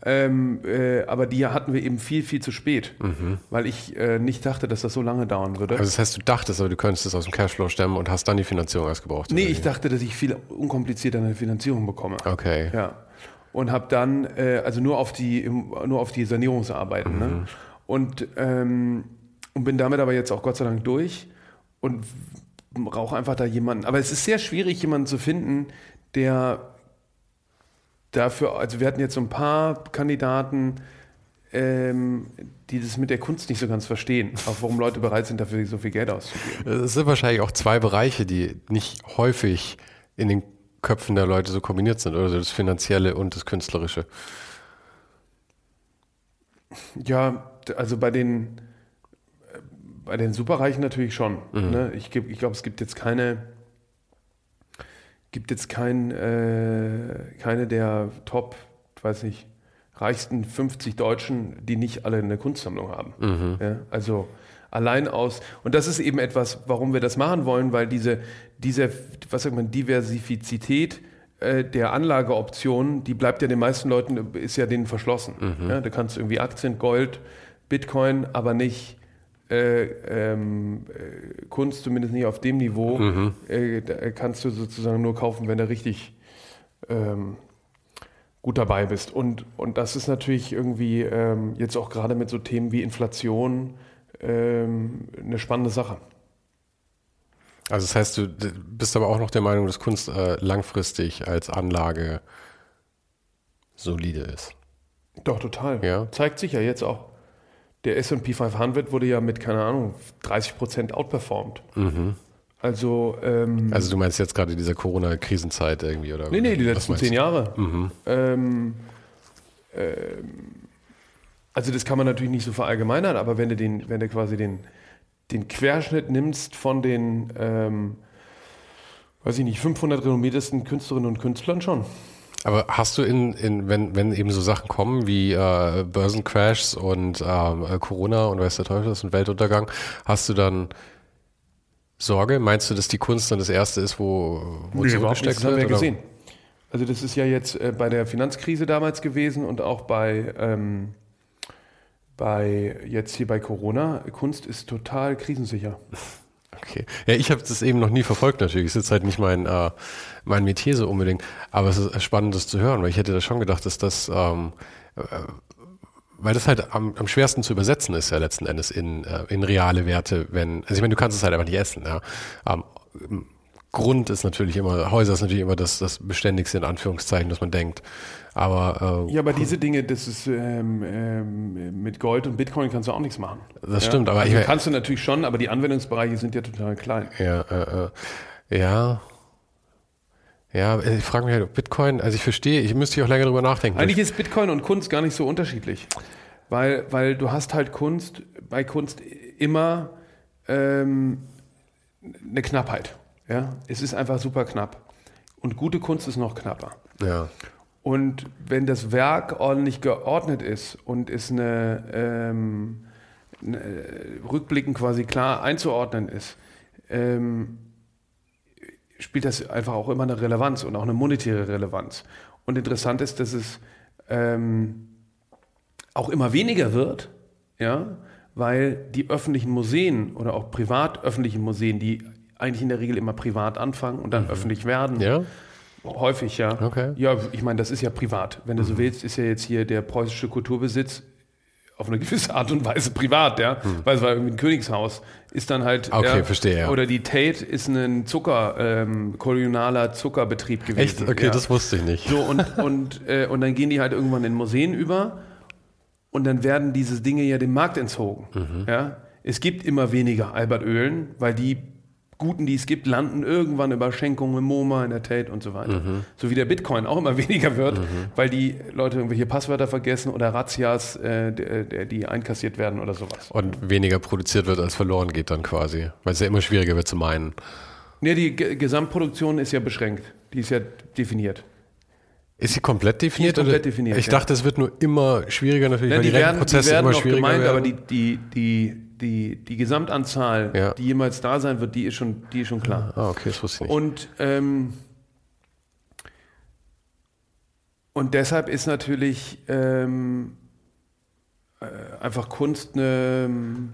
ähm, äh, aber die hatten wir eben viel, viel zu spät, mhm. weil ich äh, nicht dachte, dass das so lange dauern würde. Also das heißt, du dachtest, aber du könntest es aus dem Cashflow stemmen und hast dann die Finanzierung erst gebraucht? Nee, ich dachte, dass ich viel unkomplizierter eine Finanzierung bekomme. Okay. Ja. Und habe dann, äh, also nur auf die, nur auf die Sanierungsarbeiten, ne? mhm. ne? Und, ähm, und bin damit aber jetzt auch Gott sei Dank durch und brauche einfach da jemanden. Aber es ist sehr schwierig, jemanden zu finden, der dafür, also wir hatten jetzt so ein paar Kandidaten, ähm, die das mit der Kunst nicht so ganz verstehen, auch warum Leute bereit sind, dafür so viel Geld auszugeben. Es sind wahrscheinlich auch zwei Bereiche, die nicht häufig in den Köpfen der Leute so kombiniert sind, oder das Finanzielle und das Künstlerische. Ja, also bei den bei den Superreichen natürlich schon. Mhm. Ne? Ich, ich glaube, es gibt jetzt keine, gibt jetzt kein, äh, keine der Top, weiß nicht, reichsten 50 Deutschen, die nicht alle eine Kunstsammlung haben. Mhm. Ja? Also allein aus, und das ist eben etwas, warum wir das machen wollen, weil diese, diese was sagt man, Diversifizität äh, der Anlageoptionen, die bleibt ja den meisten Leuten, ist ja denen verschlossen. Mhm. Ja? Du kannst irgendwie Aktien, Gold, Bitcoin, aber nicht äh, ähm, äh, Kunst, zumindest nicht auf dem Niveau, mhm. äh, kannst du sozusagen nur kaufen, wenn du richtig ähm, gut dabei bist. Und, und das ist natürlich irgendwie ähm, jetzt auch gerade mit so Themen wie Inflation ähm, eine spannende Sache. Also das heißt, du bist aber auch noch der Meinung, dass Kunst äh, langfristig als Anlage solide ist. Doch, total. Ja. Zeigt sich ja jetzt auch. Der S&P 500 wurde ja mit, keine Ahnung, 30 Prozent outperformed. Mhm. Also, ähm, Also du meinst jetzt gerade diese Corona-Krisenzeit irgendwie, oder? nee, nee, die letzten zehn? Jahre. Mhm. Ähm, ähm, also das kann man natürlich nicht so verallgemeinern, aber wenn du den, wenn du quasi den, den Querschnitt nimmst von den, ähm, weiß ich nicht, 500 renommiertesten Künstlerinnen und Künstlern schon. Aber hast du in, in wenn, wenn eben so Sachen kommen wie äh, Börsencrashs und ähm, äh, Corona und weiß der Teufel was und Weltuntergang, hast du dann Sorge? Meinst du, dass die Kunst dann das Erste ist, wo, wo Nee, zurückgesteckt nicht, das haben wir wird? oder? gesehen. Also das ist ja jetzt äh, bei der Finanzkrise damals gewesen und auch bei, ähm, bei jetzt hier bei Corona. Kunst ist total krisensicher. Okay. Ja, ich habe das eben noch nie verfolgt natürlich. Es ist halt nicht mein, äh, mein Metier so unbedingt. Aber es ist spannend, das zu hören, weil ich hätte da schon gedacht, dass das, ähm, äh, weil das halt am, am schwersten zu übersetzen ist ja letzten Endes in, äh, in reale Werte, wenn, also ich meine, du kannst es halt einfach nicht essen. Ja. Ähm, Grund ist natürlich immer, Häuser ist natürlich immer das, das Beständigste in Anführungszeichen, dass man denkt. Aber äh, Ja, aber diese Dinge, das ist ähm, ähm, mit Gold und Bitcoin kannst du auch nichts machen. das ja? stimmt. Aber also ich, kannst du natürlich schon, aber die Anwendungsbereiche sind ja total klein. Ja, äh, äh, ja. Ja, ich frage mich halt, ob Bitcoin, also ich verstehe, ich müsste hier auch länger drüber nachdenken. Eigentlich ist Bitcoin und Kunst gar nicht so unterschiedlich, weil, weil du hast halt Kunst, bei Kunst immer ähm, eine Knappheit. Ja? Es ist einfach super knapp. Und gute Kunst ist noch knapper. ja. Und wenn das Werk ordentlich geordnet ist und ist eine, ähm, eine rückblickend quasi klar einzuordnen ist, ähm, spielt das einfach auch immer eine Relevanz und auch eine monetäre Relevanz. Und interessant ist, dass es ähm, auch immer weniger wird, ja, weil die öffentlichen Museen oder auch privat öffentlichen Museen, die eigentlich in der Regel immer privat anfangen und dann öffentlich werden, Ja? Häufig, ja. Okay. Ja, ich meine, das ist ja privat. Wenn du so willst, ist ja jetzt hier der preußische Kulturbesitz auf eine gewisse Art und Weise privat, ja. Weil es war irgendwie ein Königshaus. Ist dann halt. Okay, ja, verstehe, ja. Oder die Tate ist ein Zucker, ähm, kolonialer Zuckerbetrieb gewesen. Echt? Okay, ja. das wusste ich nicht. So, und, und, äh, und dann gehen die halt irgendwann in Museen über und dann werden diese Dinge ja dem Markt entzogen. Mhm. Ja? Es gibt immer weniger Albert Oehlen, weil die Guten, die es gibt, landen irgendwann über Schenkungen im MoMA, in der Tate und so weiter. Mhm. So wie der Bitcoin auch immer weniger wird, weil die Leute irgendwelche Passwörter vergessen oder Razzias, äh, der, die einkassiert werden oder sowas. Und weniger produziert wird, als verloren geht dann quasi. Weil es ja immer schwieriger wird zu meinen. Nee, die Ge Gesamtproduktion ist ja beschränkt. Die ist ja definiert. Ist sie komplett definiert? Die ist komplett definiert, Ich ja. dachte, es wird nur immer schwieriger natürlich, Ja, weil die, die, werden, die Rentenprozesse werden immer schwieriger gemeint, werden. aber die, die, die, die, die Gesamtanzahl, Ja. die jemals da sein wird, die ist schon, die ist schon klar. ah, okay, das wusste ich nicht. Und, ähm, und deshalb ist natürlich ähm, äh, einfach Kunst eine,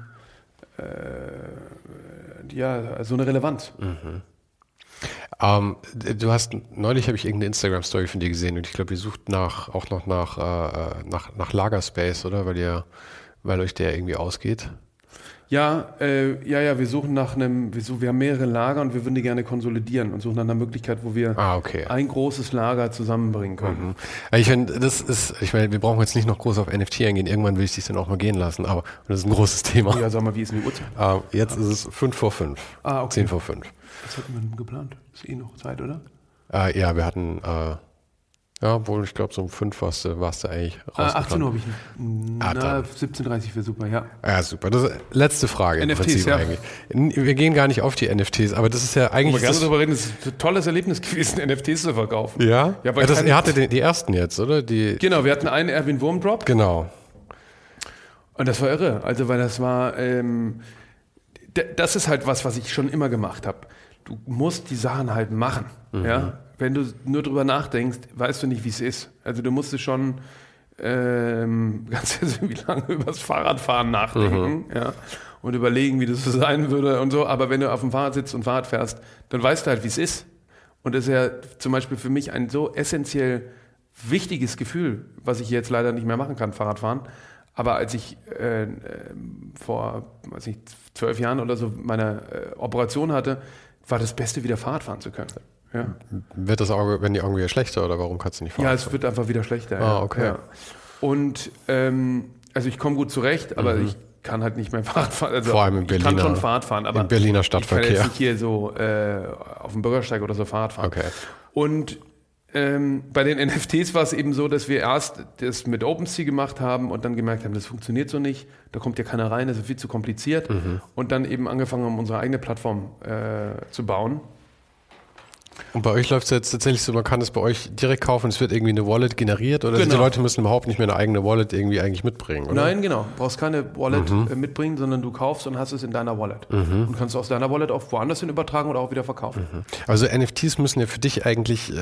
äh, ja, so eine Relevanz. Ähm, du hast neulich habe ich irgendeine Instagram Story von dir gesehen und ich glaube, ihr sucht nach auch noch nach äh, nach nach Lagerspace, oder? Weil ihr weil euch der irgendwie ausgeht. Ja, äh, ja, ja, wir suchen nach einem, wir, suchen, wir haben mehrere Lager und wir würden die gerne konsolidieren und suchen nach einer Möglichkeit, wo wir Ah, okay. ein großes Lager zusammenbringen können. Mhm. Ich finde, das ist, ich meine, wir brauchen jetzt nicht noch groß auf NFT eingehen. Irgendwann will ich dich dann auch mal gehen lassen, aber das ist ein großes Thema. Ja, sag mal, wie ist denn die Uhrzeit? Ähm, jetzt ist es 5 vor 5. Ah, okay. 10 vor 5. Was hatten wir denn geplant? Ist eh noch Zeit, oder? Äh, ja, wir hatten, äh, ja, wohl, ich glaube, so um 5 warst du, warst du eigentlich Ah, 18 rausgefahren. Uhr habe ich. Ah, Na, dann. 17.30 wäre super, ja. Ja, super. Das letzte Frage im NFTs, Prinzip ja. eigentlich. Wir gehen gar nicht auf die NFTs, aber das ist ja Aber eigentlich. gerne Das, darüber reden, es ist ein tolles Erlebnis gewesen, NFTs zu verkaufen. ja? Ja, ja das, kein- ihr hattet die, ersten jetzt, oder? Die, Genau, wir hatten einen Erwin Wurm Drop genau. und das war irre. Also, weil das war, ähm, das ist halt was, was ich schon immer gemacht habe. Du musst die Sachen halt machen. Ja? Wenn du nur drüber nachdenkst, weißt du nicht, wie es ist. Also, du musst es schon ähm, ganz wie lange über das Fahrradfahren nachdenken ja? und überlegen, wie das so sein würde und so. Aber wenn du auf dem Fahrrad sitzt und Fahrrad fährst, dann weißt du halt, wie es ist. Und das ist ja zum Beispiel für mich ein so essentiell wichtiges Gefühl, was ich jetzt leider nicht mehr machen kann, Fahrradfahren. Aber als ich äh, vor weiß nicht, zwölf Jahren oder so meine äh, Operation hatte, war das Beste, wieder Fahrrad fahren zu können. Ja. Wird das Auge, wenn die Augen wieder schlechter oder warum kannst du nicht fahren? Ja, es wird einfach wieder schlechter. Ah, ja. okay. Ja. Und ähm, also ich komme gut zurecht, aber Mhm. ich kann halt nicht mehr Fahrrad fahren. Also Vor allem im ich kann Berliner- schon Fahrrad fahren, aber im Berliner ich kann Stadtverkehr. jetzt nicht hier so äh, auf dem Bürgersteig oder so Fahrrad fahren. Okay. Und ähm, bei den NFTs war es eben so, dass wir erst das mit OpenSea gemacht haben und dann gemerkt haben, das funktioniert so nicht, da kommt ja keiner rein, das ist viel zu kompliziert. Mhm. Und dann eben angefangen haben, unsere eigene Plattform äh, zu bauen. Und bei euch läuft es jetzt tatsächlich so, man kann es bei euch direkt kaufen, es wird irgendwie eine Wallet generiert oder Genau. die Leute müssen überhaupt nicht mehr eine eigene Wallet irgendwie eigentlich mitbringen, oder? Nein, genau. Du brauchst keine Wallet Mhm. äh, mitbringen, sondern du kaufst und hast es in deiner Wallet. Und kannst aus deiner Wallet auch woanders hin übertragen oder auch wieder verkaufen. Also NFTs müssen ja für dich eigentlich äh,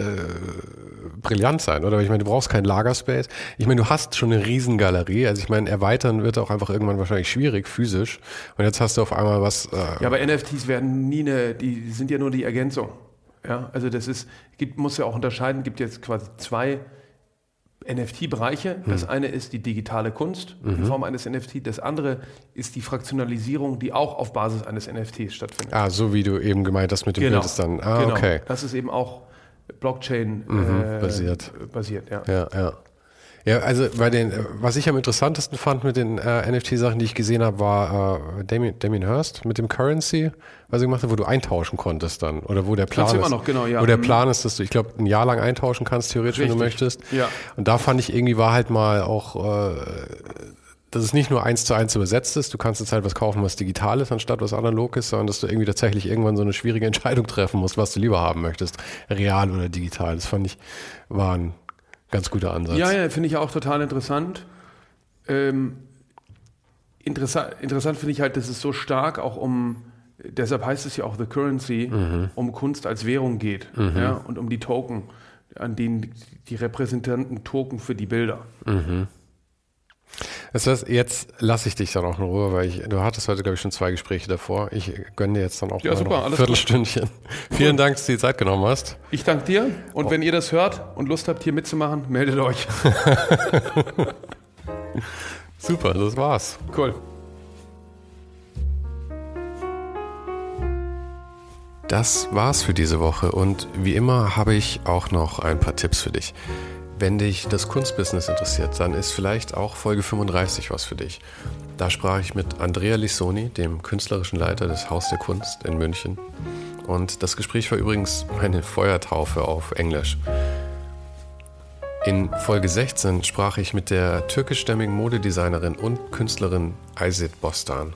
brillant sein, oder? Ich meine, du brauchst keinen Lagerspace. Ich meine, du hast schon eine Riesengalerie. Also ich meine, erweitern wird auch einfach irgendwann wahrscheinlich schwierig, physisch. Und jetzt hast du auf einmal was. Äh, Ja, aber NFTs werden nie eine, die sind ja nur die Ergänzung. Ja, also das ist, gibt, muss ja auch unterscheiden, gibt jetzt quasi zwei NFT-Bereiche. Das eine ist die digitale Kunst in Form eines NFT. Das andere ist die Fraktionalisierung, die auch auf Basis eines NFTs stattfindet. Ah, so wie du eben gemeint hast mit dem Bild ist dann. Ah, genau. okay. Das ist eben auch Blockchain äh, basiert. basiert ja. Ja, ja. Ja, also bei den, äh, was ich am interessantesten fand mit den äh, NFT-Sachen, die ich gesehen habe, war äh, Damien, Damien Hirst mit dem Currency, was er gemacht hat, wo du eintauschen konntest dann. Oder wo der Plan ist. noch, genau, ja. Wo der Mhm. Plan ist, dass du, ich glaube, ein Jahr lang eintauschen kannst, theoretisch, wenn du Richtig. möchtest. Ja. Und da fand ich irgendwie war halt mal auch, äh, dass es nicht nur eins zu eins übersetzt ist, du kannst jetzt halt was kaufen, was digital ist, anstatt was analog ist, sondern dass du irgendwie tatsächlich irgendwann so eine schwierige Entscheidung treffen musst, was du lieber haben möchtest, real oder digital. Das fand ich, war ein ganz guter Ansatz. Ja, ja, finde ich auch total interessant. Ähm, interessant interessant finde ich halt, dass es so stark auch um, deshalb heißt es ja auch The Currency, um Kunst als Währung geht ja, und um die Token, an denen die Repräsentanten Token für die Bilder. Das heißt, jetzt lasse ich dich dann auch in Ruhe, weil ich, du hattest heute, glaube ich, schon zwei Gespräche davor. Ich gönne dir jetzt dann auch Ja, mal super, noch ein Viertelstündchen. Vielen Dank, dass du die Zeit genommen hast. Ich danke dir und wenn ihr das hört und Lust habt, hier mitzumachen, meldet euch. Super, das war's. Cool. Das war's für diese Woche und wie immer habe ich auch noch ein paar Tipps für dich. Wenn dich das Kunstbusiness interessiert, dann ist vielleicht auch Folge 35 was für dich. Da sprach ich mit Andrea Lissoni, dem künstlerischen Leiter des Haus der Kunst in München. Und das Gespräch war übrigens meine Feuertaufe auf Englisch. In Folge 16 sprach ich mit der türkischstämmigen Modedesignerin und Künstlerin Ayset Bostan.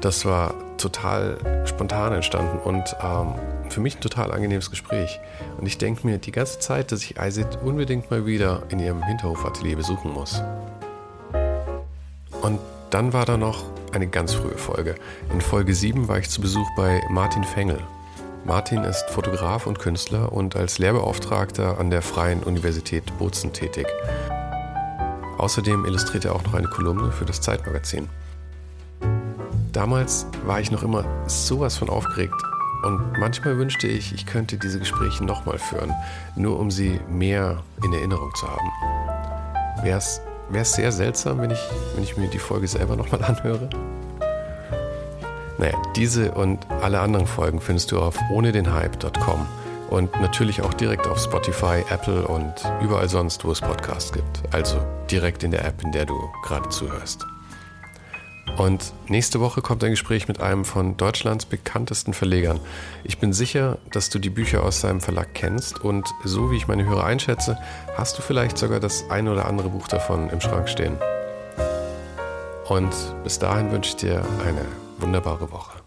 Das war total spontan entstanden und ähm, für mich ein total angenehmes Gespräch. Und ich denke mir die ganze Zeit, dass ich Ayset unbedingt mal wieder in ihrem Hinterhofatelier besuchen muss. Und dann war da noch eine ganz frühe Folge. In Folge 7 war ich zu Besuch bei Martin Fengel. Martin ist Fotograf und Künstler und als Lehrbeauftragter an der Freien Universität Bozen tätig. Außerdem illustriert er auch noch eine Kolumne für das Zeitmagazin. Damals war ich noch immer sowas von aufgeregt und manchmal wünschte ich, ich könnte diese Gespräche nochmal führen, nur um sie mehr in Erinnerung zu haben. Wäre es sehr seltsam, wenn ich, wenn ich mir die Folge selber nochmal anhöre? Naja, diese und alle anderen Folgen findest du auf ohnedenhype.com und natürlich auch direkt auf Spotify, Apple und überall sonst, wo es Podcasts gibt. Also direkt in der App, in der du gerade zuhörst. Und nächste Woche kommt ein Gespräch mit einem von Deutschlands bekanntesten Verlegern. Ich bin sicher, dass du die Bücher aus seinem Verlag kennst und so wie ich meine Hörer einschätze, hast du vielleicht sogar das ein oder andere Buch davon im Schrank stehen. Und bis dahin wünsche ich dir eine wunderbare Woche.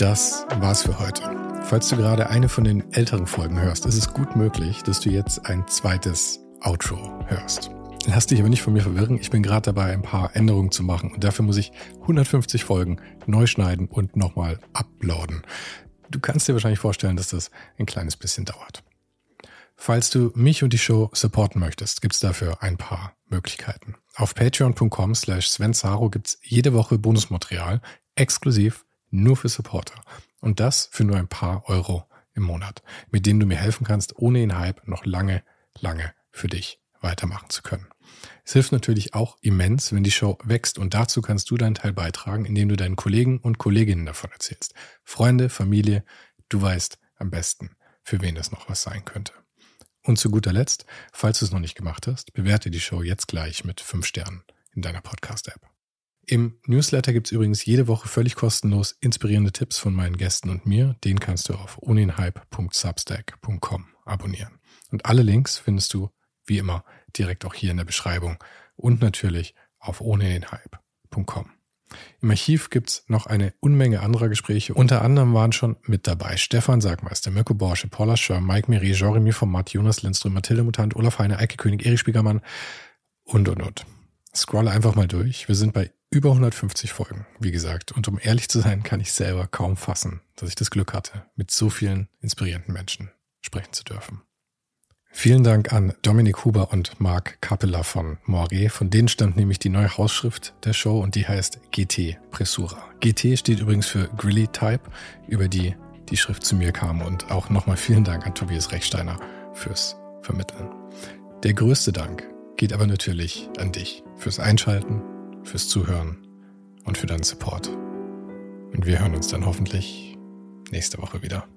Das war's für heute. Falls du gerade eine von den älteren Folgen hörst, ist es gut möglich, dass du jetzt ein zweites Outro hörst. Lass dich aber nicht von mir verwirren. Ich bin gerade dabei, ein paar Änderungen zu machen und dafür muss ich 150 Folgen neu schneiden und nochmal uploaden. Du kannst dir wahrscheinlich vorstellen, dass das ein kleines bisschen dauert. Falls du mich und die Show supporten möchtest, gibt's dafür ein paar Möglichkeiten. Auf patreon.com slash svensaro gibt's jede Woche Bonusmaterial, exklusiv nur für Supporter. Und das für nur ein paar Euro im Monat, mit dem du mir helfen kannst, ohne den Hype noch lange, lange für dich weitermachen zu können. Es hilft natürlich auch immens, wenn die Show wächst und dazu kannst du deinen Teil beitragen, indem du deinen Kollegen und Kolleginnen davon erzählst. Freunde, Familie, du weißt am besten, für wen das noch was sein könnte. Und zu guter Letzt, falls du es noch nicht gemacht hast, bewerte die Show jetzt gleich mit fünf Sternen in deiner Podcast-App. Im Newsletter gibt es übrigens jede Woche völlig kostenlos inspirierende Tipps von meinen Gästen und mir. Den kannst du auf oninhype.substack.com abonnieren. Und alle Links findest du, wie immer, direkt auch hier in der Beschreibung und natürlich auf ohnenhype.com. Im Archiv gibt's noch eine Unmenge anderer Gespräche. Unter anderem waren schon mit dabei Stefan Sagmeister, Mirko Borsche, Paula Schör, Mike Miri, Jeremy Format, Jonas Lindström, Mathilde Mutant, Olaf Heine, Eike König, Erich Spiegermann und, und, und. Scrolle einfach mal durch. Wir sind bei über 150 Folgen, wie gesagt. Und um ehrlich zu sein, kann ich selber kaum fassen, dass ich das Glück hatte, mit so vielen inspirierenden Menschen sprechen zu dürfen. Vielen Dank an Dominik Huber und Marc Capella von Moiré. Von denen stammt nämlich die neue Hausschrift der Show und die heißt GT Pressura. GT steht übrigens für Grilly Type, über die die Schrift zu mir kam. Und auch nochmal vielen Dank an Tobias Rechsteiner fürs Vermitteln. Der größte Dank geht aber natürlich an dich fürs Einschalten, fürs Zuhören und für deinen Support. Und wir hören uns dann hoffentlich nächste Woche wieder.